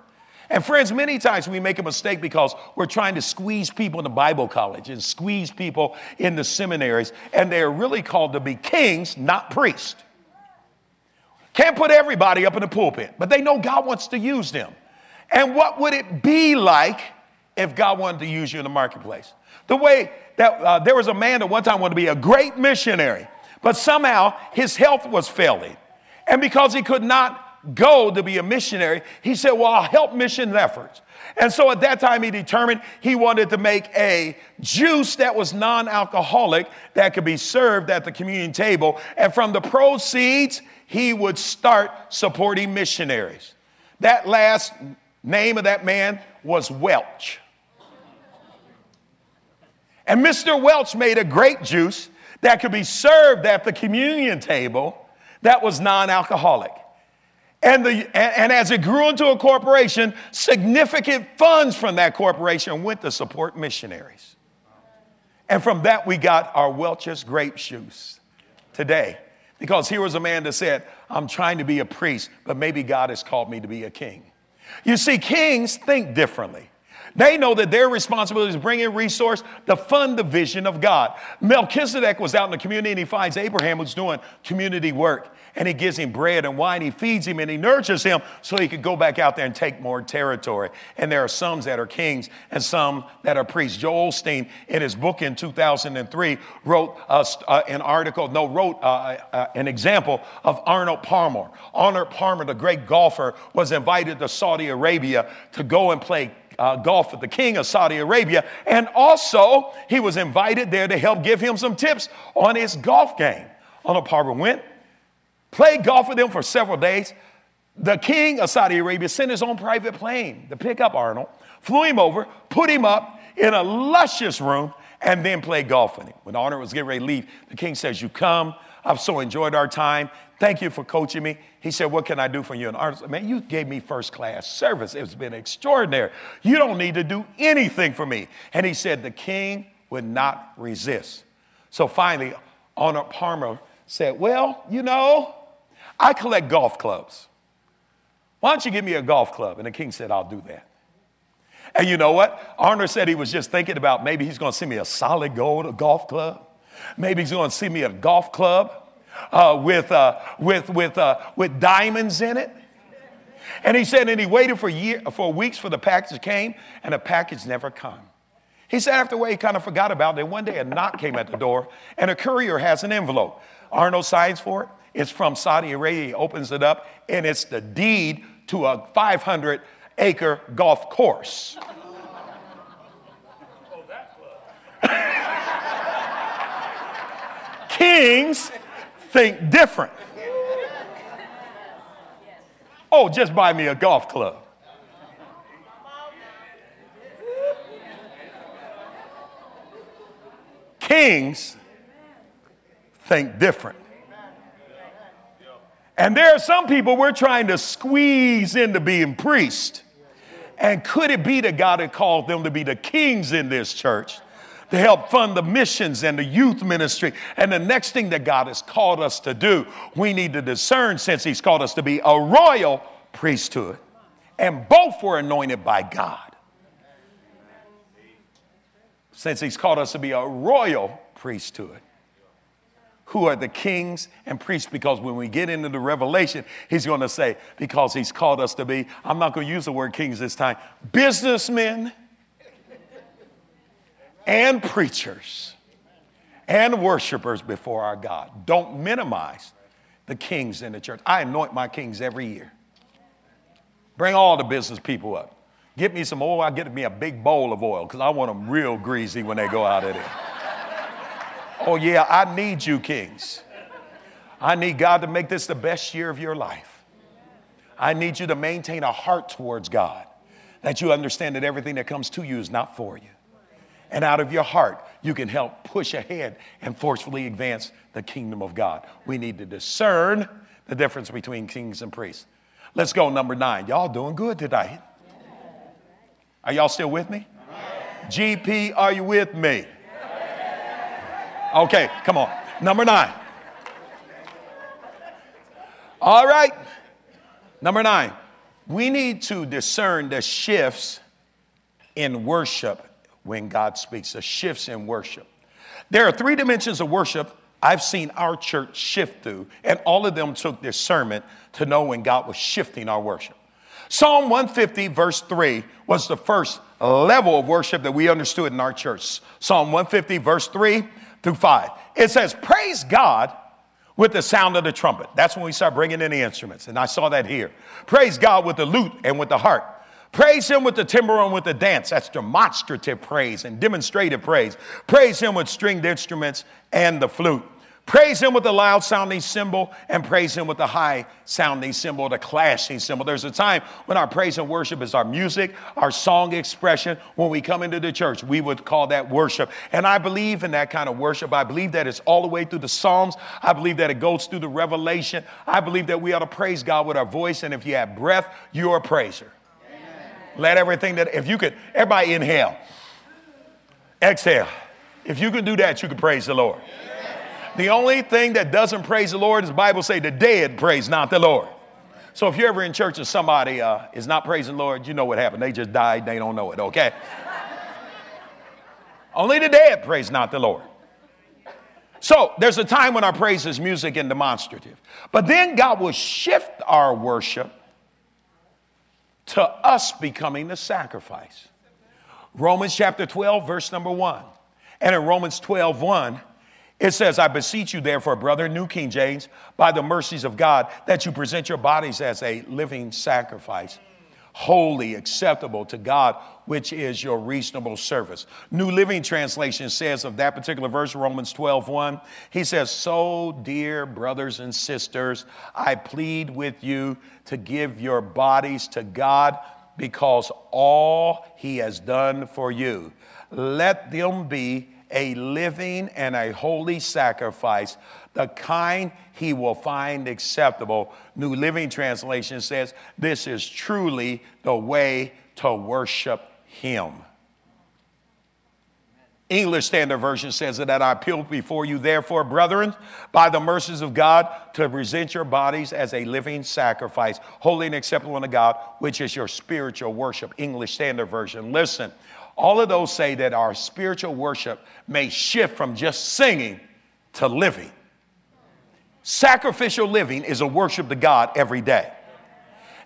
And friends, many times we make a mistake because we're trying to squeeze people in the Bible college and squeeze people in the seminaries, and they're really called to be kings, not priests. Can't put everybody up in the pulpit, but they know God wants to use them. And what would it be like if God wanted to use you in the marketplace? The way that uh, there was a man that one time wanted to be a great missionary, but somehow his health was failing. And because he could not go to be a missionary, he said, Well, I'll help mission efforts. And so at that time, he determined he wanted to make a juice that was non alcoholic that could be served at the communion table. And from the proceeds, he would start supporting missionaries. That last name of that man was Welch. And Mr. Welch made a grape juice that could be served at the communion table that was non alcoholic. And, the, and, and, as it grew into a corporation, significant funds from that corporation went to support missionaries. And from that, we got our Welch's grape juice today. Because here was a man that said, I'm trying to be a priest, but maybe God has called me to be a king. You see, kings think differently. They know that their responsibility is bringing resource to fund the vision of God. Melchizedek was out in the community and he finds Abraham was doing community work and he gives him bread and wine. He feeds him and he nurtures him so he could go back out there and take more territory. And there are some that are kings and some that are priests. Joel Osteen, in his book in 2003, wrote uh, an article, no, wrote uh, uh, an example of Arnold Palmer. Arnold Palmer, the great golfer, was invited to Saudi Arabia to go and play uh, golf with the king of Saudi Arabia. And also, he was invited there to help give him some tips on his golf game. Arnold Palmer went, played golf with him for several days. The king of Saudi Arabia sent his own private plane to pick up Arnold, flew him over, put him up in a luscious room, and then played golf with him. When Arnold was getting ready to leave, the king says, You come. I've so enjoyed our time. Thank you for coaching me. He said, What can I do for you? And Arnold said, Man, you gave me first class service. It's been extraordinary. You don't need to do anything for me. And he said, The king would not resist. So finally, Arnold Palmer said, Well, you know, I collect golf clubs. Why don't you give me a golf club? And the king said, I'll do that. And you know what? Arnold said he was just thinking about maybe he's going to send me a solid gold golf club. Maybe he's going to see me a golf club uh, with, uh, with, with, uh, with diamonds in it. And he said, and he waited for, year, for weeks for the package came, and the package never come. He said after a while he kind of forgot about it. One day a knock came at the door, and a courier has an envelope. Arnold signs for it. It's from Saudi Arabia. He opens it up, and it's the deed to a 500 acre golf course. Kings think different. Oh, just buy me a golf club. Kings think different. And there are some people we're trying to squeeze into being priests. And could it be that God had called them to be the kings in this church to help fund the missions and the youth ministry? And the next thing that God has called us to do, we need to discern since He's called us to be a royal priesthood. And both were anointed by God. Since He's called us to be a royal priesthood who are the kings and priests because when we get into the revelation, he's going to say, because he's called us to be, I'm not going to use the word kings this time, businessmen and preachers and worshipers before our God. Don't minimize the kings in the church. I anoint my kings every year. Bring all the business people up. Get me some oil. I get me a big bowl of oil because I want them real greasy when they go out of there. Oh, yeah, I need you, kings. I need God to make this the best year of your life. I need you to maintain a heart towards God, that you understand that everything that comes to you is not for you. And out of your heart, you can help push ahead and forcefully advance the kingdom of God. We need to discern the difference between kings and priests. Let's go, number nine. Y'all doing good today. Are y'all still with me? GP, are you with me? Okay, come on. Number nine. All right. Number nine. We need to discern the shifts in worship when God speaks, the shifts in worship. There are three dimensions of worship I've seen our church shift through, and all of them took discernment to know when God was shifting our worship. Psalm 150, verse 3, was the first level of worship that we understood in our church. Psalm 150, verse 3 through 5. It says, Praise God with the sound of the trumpet. That's when we start bringing in the instruments. And I saw that here. Praise God with the lute and with the harp. Praise Him with the timbrel and with the dance. That's demonstrative praise and demonstrative praise. Praise Him with stringed instruments and the flute. Praise him with the loud sounding cymbal and praise him with the high sounding cymbal, the clashing cymbal. There's a time when our praise and worship is our music, our song expression. When we come into the church, we would call that worship. And I believe in that kind of worship. I believe that it's all the way through the Psalms. I believe that it goes through the revelation. I believe that we ought to praise God with our voice. And if you have breath, you're a praiser. Let everything that, if you could, everybody inhale, exhale. If you can do that, you can praise the Lord. The only thing that doesn't praise the Lord is the Bible say the dead praise not the Lord. So if you're ever in church and somebody uh, is not praising Lord, you know what happened. They just died. They don't know it, okay? Only the dead praise not the Lord. So there's a time when our praise is music and demonstrative. But then God will shift our worship to us becoming the sacrifice. Romans chapter 12, verse number 1. And in Romans 12, 1, it says, I beseech you, therefore, brother, New King James, by the mercies of God, that you present your bodies as a living sacrifice, holy, acceptable to God, which is your reasonable service. New Living Translation says of that particular verse, Romans 12, 1, he says, So, dear brothers and sisters, I plead with you to give your bodies to God because all he has done for you. Let them be a living and a holy sacrifice, the kind he will find acceptable. New Living Translation says, This is truly the way to worship him. English Standard Version says that I appeal before you, therefore, brethren, by the mercies of God, to present your bodies as a living sacrifice, holy and acceptable unto God, which is your spiritual worship. English Standard Version. Listen, all of those say that our spiritual worship may shift from just singing to living. Sacrificial living is a worship to God every day.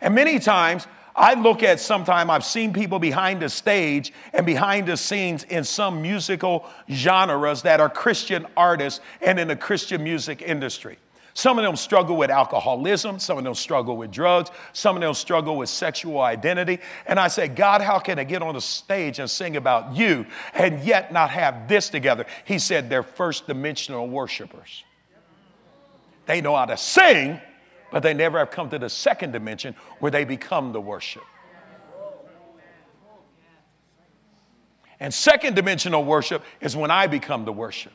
And many times, I look at sometime, I've seen people behind the stage and behind the scenes in some musical genres that are Christian artists and in the Christian music industry. Some of them struggle with alcoholism. Some of them struggle with drugs. Some of them struggle with sexual identity. And I say, God, how can I get on the stage and sing about you and yet not have this together? He said, they're first dimensional worshipers. They know how to sing, but they never have come to the second dimension where they become the worship. And second dimensional worship is when I become the worship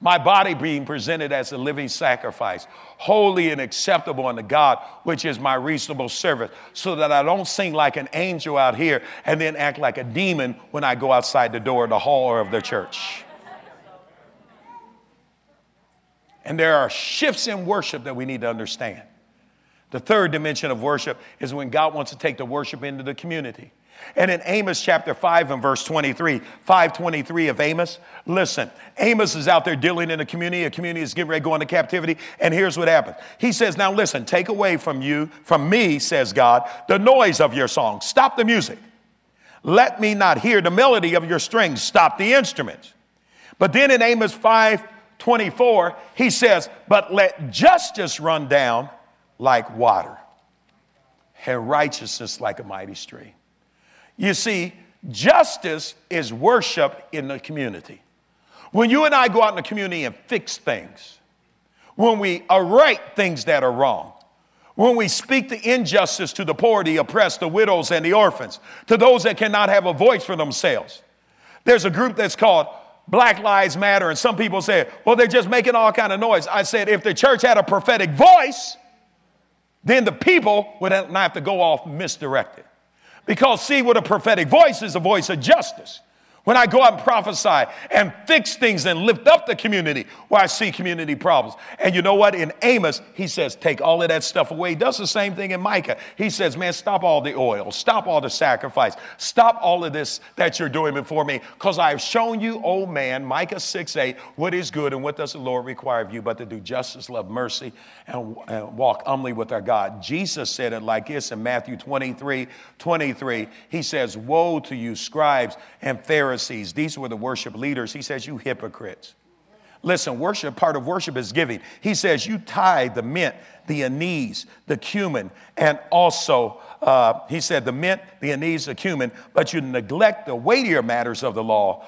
my body being presented as a living sacrifice, holy and acceptable unto God, which is my reasonable service, so that I don't sing like an angel out here and then act like a demon when I go outside the door of the hall or of the church. And there are shifts in worship that we need to understand. The third dimension of worship is when God wants to take the worship into the community. And in Amos chapter 5 and verse 23, 523 of Amos, listen, Amos is out there dealing in a community. A community is getting ready to go into captivity. And here's what happens. He says, Now listen, take away from you, from me, says God, the noise of your song. Stop the music. Let me not hear the melody of your strings. Stop the instruments. But then in Amos 5 24, he says, But let justice run down like water, and righteousness like a mighty stream. You see, justice is worship in the community. When you and I go out in the community and fix things, when we right things that are wrong, when we speak the injustice to the poor, the oppressed, the widows, and the orphans, to those that cannot have a voice for themselves. There's a group that's called Black Lives Matter, and some people say, well, they're just making all kind of noise. I said, if the church had a prophetic voice, then the people would not have to go off misdirected. Because, see, what a prophetic voice is a voice of justice. When I go out and prophesy and fix things and lift up the community where I see community problems. And you know what? In Amos, he says, take all of that stuff away. He does the same thing in Micah. He says, man, stop all the oil, stop all the sacrifice, stop all of this that you're doing before me, because I have shown you, oh man, Micah 6 8, what is good and what does the Lord require of you but to do justice, love mercy, and, and walk humbly with our God. Jesus said it like this in Matthew 23 23. He says, Woe to you, scribes and Pharisees Pharisees, these were the worship leaders. He says, You hypocrites. Listen, worship, part of worship is giving. He says, You tithe the mint, the anise, the cumin, and also, uh, he said, the mint, the anise, the cumin, but you neglect the weightier matters of the law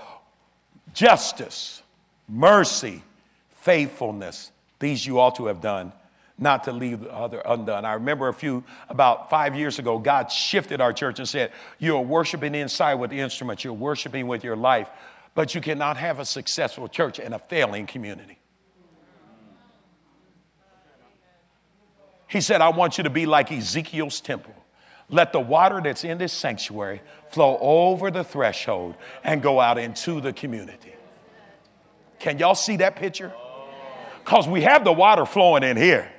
justice, mercy, faithfulness. These you ought to have done not to leave the other undone. I remember a few, about five years ago, God shifted our church and said, You're worshiping inside with instruments, you're worshiping with your life, but you cannot have a successful church and a failing community. He said, I want you to be like Ezekiel's temple. Let the water that's in this sanctuary flow over the threshold and go out into the community. Can y'all see that picture? Because we have the water flowing in here.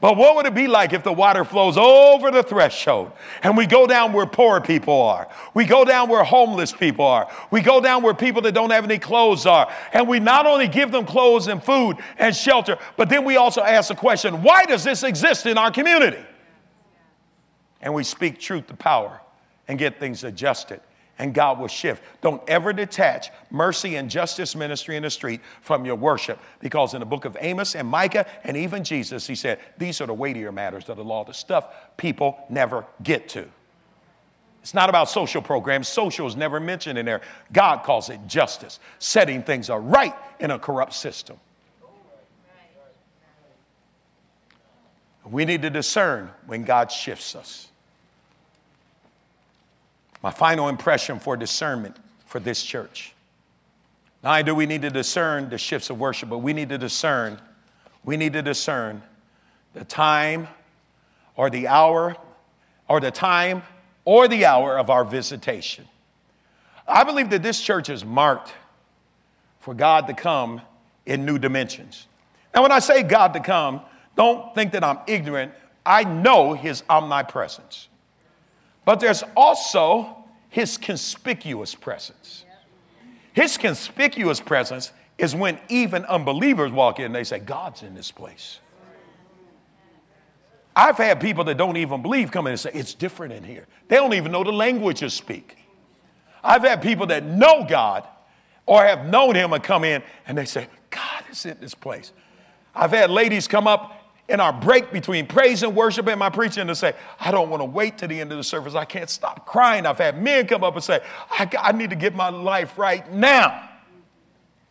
But what would it be like if the water flows over the threshold and we go down where poor people are? We go down where homeless people are. We go down where people that don't have any clothes are. And we not only give them clothes and food and shelter, but then we also ask the question why does this exist in our community? And we speak truth to power and get things adjusted and God will shift. Don't ever detach mercy and justice ministry in the street from your worship because in the book of Amos and Micah and even Jesus, he said, these are the weightier matters of the law, the stuff people never get to. It's not about social programs. Social is never mentioned in there. God calls it justice, setting things right in a corrupt system. We need to discern when God shifts us. My final impression for discernment for this church. Not only do we need to discern the shifts of worship, but we need to discern, we need to discern the time or the hour or the time or the hour of our visitation. I believe that this church is marked for God to come in new dimensions. Now, when I say God to come, don't think that I'm ignorant. I know His omnipresence. But there's also his conspicuous presence. His conspicuous presence is when even unbelievers walk in and they say, God's in this place. I've had people that don't even believe come in and say, It's different in here. They don't even know the language you speak. I've had people that know God or have known Him and come in and they say, God is in this place. I've had ladies come up in our break between praise and worship and my preaching to say, I don't want to wait to the end of the service. I can't stop crying. I've had men come up and say, I, I need to get my life right now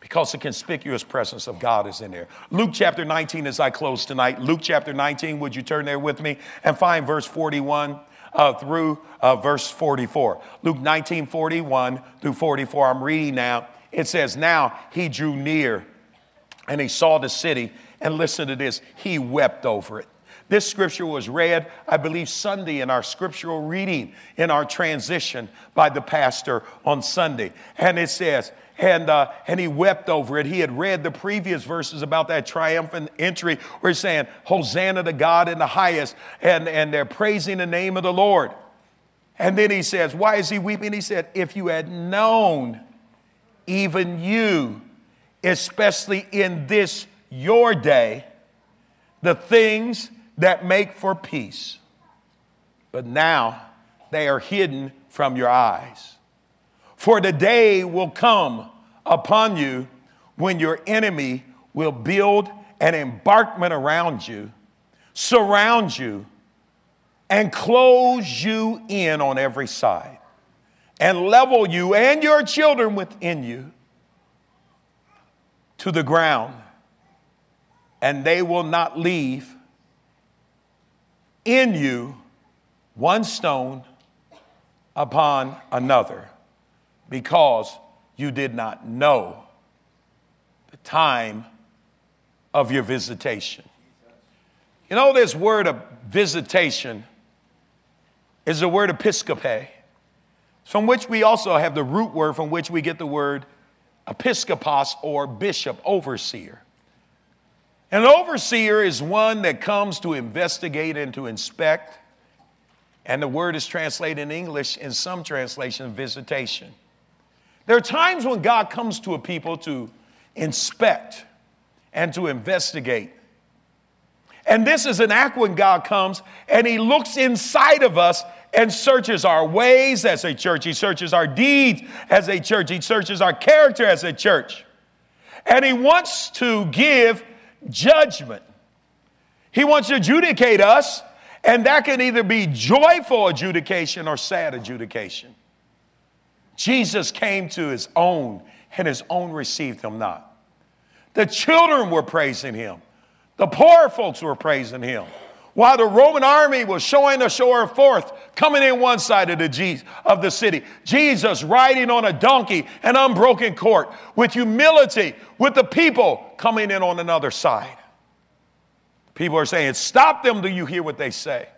because the conspicuous presence of God is in there. Luke chapter 19, as I close tonight, Luke chapter 19, would you turn there with me and find verse 41 uh, through uh, verse 44? Luke 19, 41 through 44, I'm reading now. It says, Now he drew near and he saw the city, and listen to this, he wept over it. This scripture was read, I believe, Sunday in our scriptural reading in our transition by the pastor on Sunday. And it says, and, uh, and he wept over it. He had read the previous verses about that triumphant entry where he's saying, Hosanna to God in the highest, and, and they're praising the name of the Lord. And then he says, Why is he weeping? He said, If you had known, even you, especially in this your day, the things that make for peace, but now they are hidden from your eyes. For the day will come upon you when your enemy will build an embankment around you, surround you, and close you in on every side, and level you and your children within you to the ground, and they will not leave in you one stone upon another because you did not know the time of your visitation. You know, this word of visitation is the word episcope, from which we also have the root word from which we get the word episkopos or bishop, overseer. An overseer is one that comes to investigate and to inspect, and the word is translated in English in some translations, visitation. There are times when God comes to a people to inspect and to investigate. And this is an act when God comes and He looks inside of us and searches our ways as a church. He searches our deeds as a church. He searches our character as a church. And He wants to give judgment. He wants to adjudicate us, and that can either be joyful adjudication or sad adjudication. Jesus came to his own, and his own received him not. The children were praising him, the poor folks were praising him. While the Roman army was showing the shore forth, coming in one side of the, of the city, Jesus riding on a donkey, an unbroken court, with humility, with the people coming in on another side. People are saying, Stop them, do you hear what they say?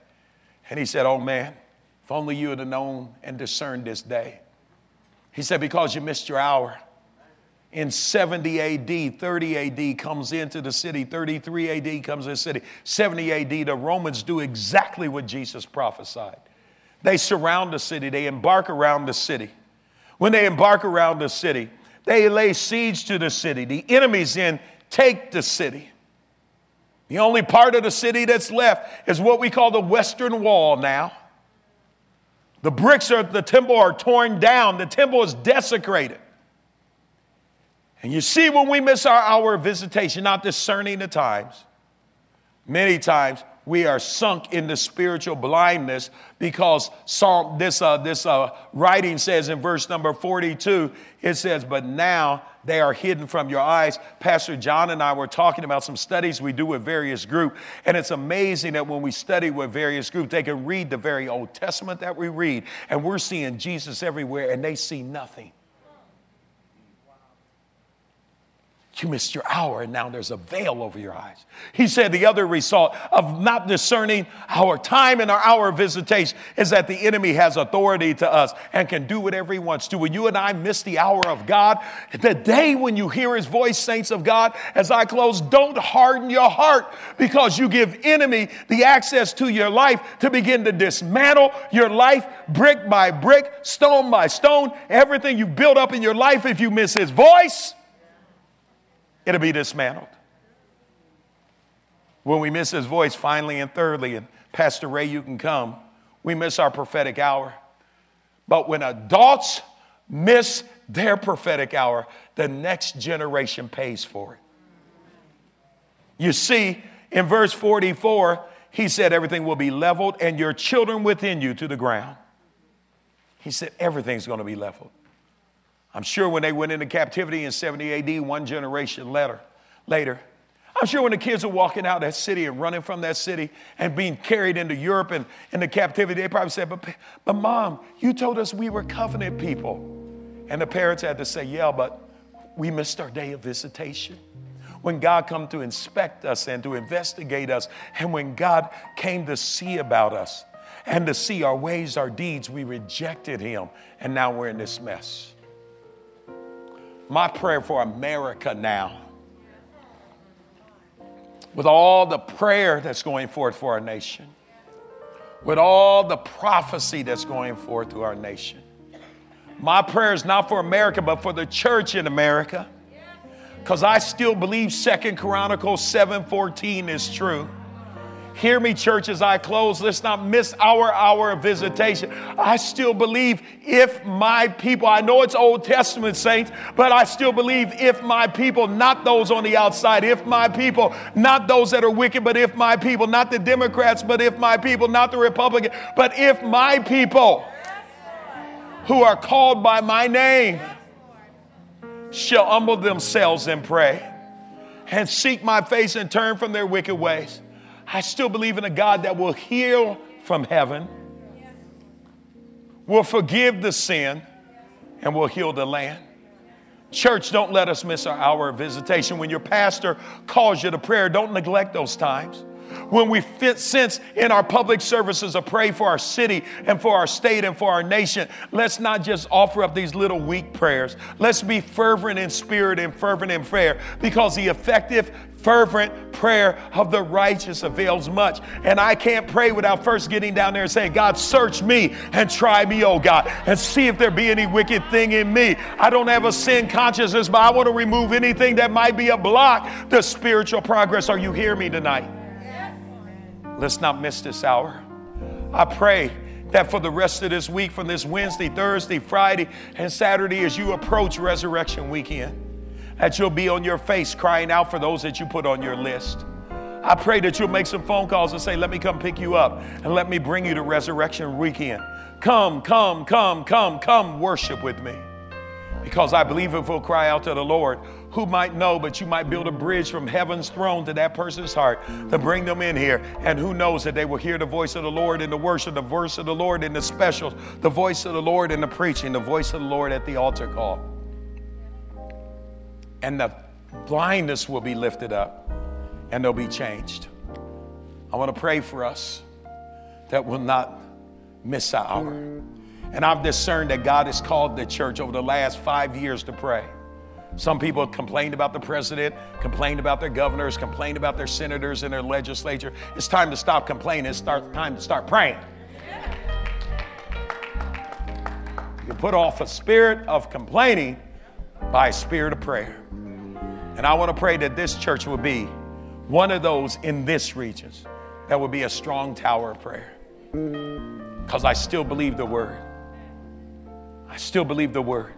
And he said, Oh man, if only you had known and discerned this day. He said, Because you missed your hour. In 70 AD, 30 AD comes into the city, 33 AD comes into the city, 70 AD, the Romans do exactly what Jesus prophesied. They surround the city, they embark around the city. When they embark around the city, they lay siege to the city. The enemies then take the city. The only part of the city that's left is what we call the Western Wall now. The bricks of the temple are torn down, the temple is desecrated. And you see, when we miss our hour of visitation, not discerning the times, many times we are sunk into spiritual blindness because Psalm, this, uh, this uh, writing says in verse number 42, it says, But now they are hidden from your eyes. Pastor John and I were talking about some studies we do with various groups, and it's amazing that when we study with various groups, they can read the very Old Testament that we read, and we're seeing Jesus everywhere, and they see nothing. You missed your hour, and now there's a veil over your eyes. He said the other result of not discerning our time and our hour of visitation is that the enemy has authority to us and can do whatever he wants to. When you and I miss the hour of God, the day when you hear his voice, saints of God, as I close, don't harden your heart because you give enemy the access to your life to begin to dismantle your life brick by brick, stone by stone, everything you've built up in your life if you miss his voice it'll be dismantled. When we miss his voice, finally and thirdly, and Pastor Ray, you can come. We miss our prophetic hour. But when adults miss their prophetic hour, the next generation pays for it. You see, in verse 44, he said, Everything will be leveled and your children within you to the ground. He said, Everything's going to be leveled. I'm sure when they went into captivity in 70 AD, one generation later, later, I'm sure when the kids were walking out that city and running from that city and being carried into Europe and into captivity, they probably said, but, but mom, you told us we were covenant people. And the parents had to say, yeah, but we missed our day of visitation. When God come to inspect us and to investigate us, and when God came to see about us and to see our ways, our deeds, we rejected him, and now we're in this mess. My prayer for America now with all the prayer that's going forth for our nation, with all the prophecy that's going forth through our nation. My prayer is not for America, but for the church in America. Because I still believe Second Chronicles 7:14 is true. Hear me, church, as I close. Let's not miss our hour of visitation. I still believe if my people, I know it's Old Testament saints, but I still believe if my people, not those on the outside, if my people, not those that are wicked, but if my people, not the Democrats, but if my people, not the Republican, but if my people who are called by my name shall humble themselves and pray and seek my face and turn from their wicked ways. I still believe in a God that will heal from heaven, will forgive the sin, and will heal the land. Church, don't let us miss our hour of visitation. When your pastor calls you to prayer, don't neglect those times. When we fit, sense in our public services to pray for our city and for our state and for our nation, let's not just offer up these little weak prayers. Let's be fervent in spirit and fervent in prayer because the effective, fervent prayer of the righteous avails much. And I can't pray without first getting down there and saying, God, search me and try me, oh God, and see if there be any wicked thing in me. I don't have a sin consciousness, but I want to remove anything that might be a block to spiritual progress. Are you hear me tonight? Let's not miss this hour. I pray that for the rest of this week, from this Wednesday, Thursday, Friday, and Saturday, as you approach Resurrection Weekend, that you'll be on your face crying out for those that you put on your list. I pray that you'll make some phone calls and say, Let me come pick you up and let me bring you to Resurrection Weekend. Come, come, come, come, come worship with me. Because I believe if we'll cry out to the Lord, who might know, but you might build a bridge from heaven's throne to that person's heart to bring them in here. And who knows that they will hear the voice of the Lord in the worship, the voice of the Lord in the specials, the voice of the Lord in the preaching, the voice of the Lord at the altar call and the blindness will be lifted up and they'll be changed. I want to pray for us that will not miss our hour. And I've discerned that God has called the church over the last five years to pray. Some people complained about the president, complained about their governors, complained about their senators and their legislature. It's time to stop complaining. It's start, time to start praying. You put off a spirit of complaining by a spirit of prayer. And I want to pray that this church will be one of those in this region that will be a strong tower of prayer. Because I still believe the word. I still believe the word.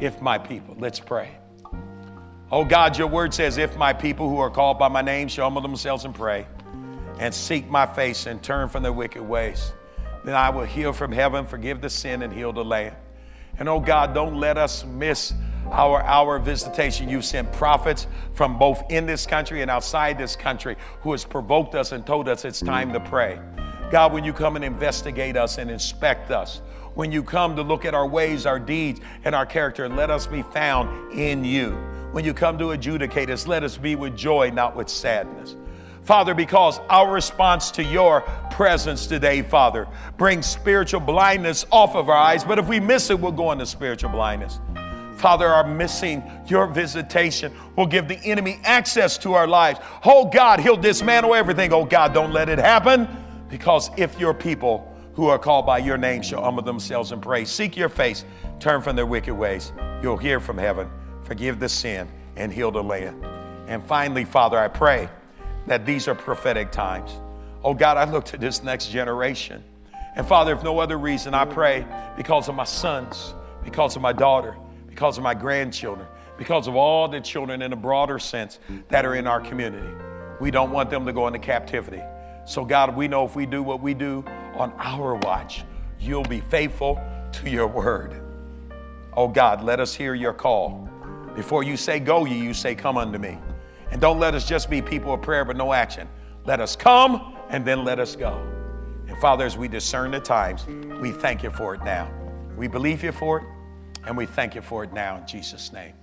If my people, let's pray. Oh God, your word says, if my people who are called by my name shall humble themselves and pray and seek my face and turn from their wicked ways, then I will heal from heaven, forgive the sin, and heal the land. And oh God, don't let us miss our hour visitation. You've sent prophets from both in this country and outside this country who has provoked us and told us it's time to pray. God, when you come and investigate us and inspect us, when you come to look at our ways, our deeds, and our character, let us be found in you. When you come to adjudicate us, let us be with joy, not with sadness. Father, because our response to your presence today, Father, brings spiritual blindness off of our eyes. But if we miss it, we'll go into spiritual blindness. Father, are missing your visitation will give the enemy access to our lives. Oh God, he'll dismantle everything. Oh God, don't let it happen. Because if your people who are called by your name shall humble themselves and pray, seek your face, turn from their wicked ways, you'll hear from heaven, forgive the sin, and heal the land. And finally, Father, I pray that these are prophetic times. Oh God, I look to this next generation. And Father, if no other reason, I pray because of my sons, because of my daughter, because of my grandchildren, because of all the children in a broader sense that are in our community. We don't want them to go into captivity. So, God, we know if we do what we do on our watch, you'll be faithful to your word. Oh, God, let us hear your call. Before you say go ye, you say come unto me. And don't let us just be people of prayer but no action. Let us come and then let us go. And Father, as we discern the times, we thank you for it now. We believe you for it, and we thank you for it now in Jesus' name.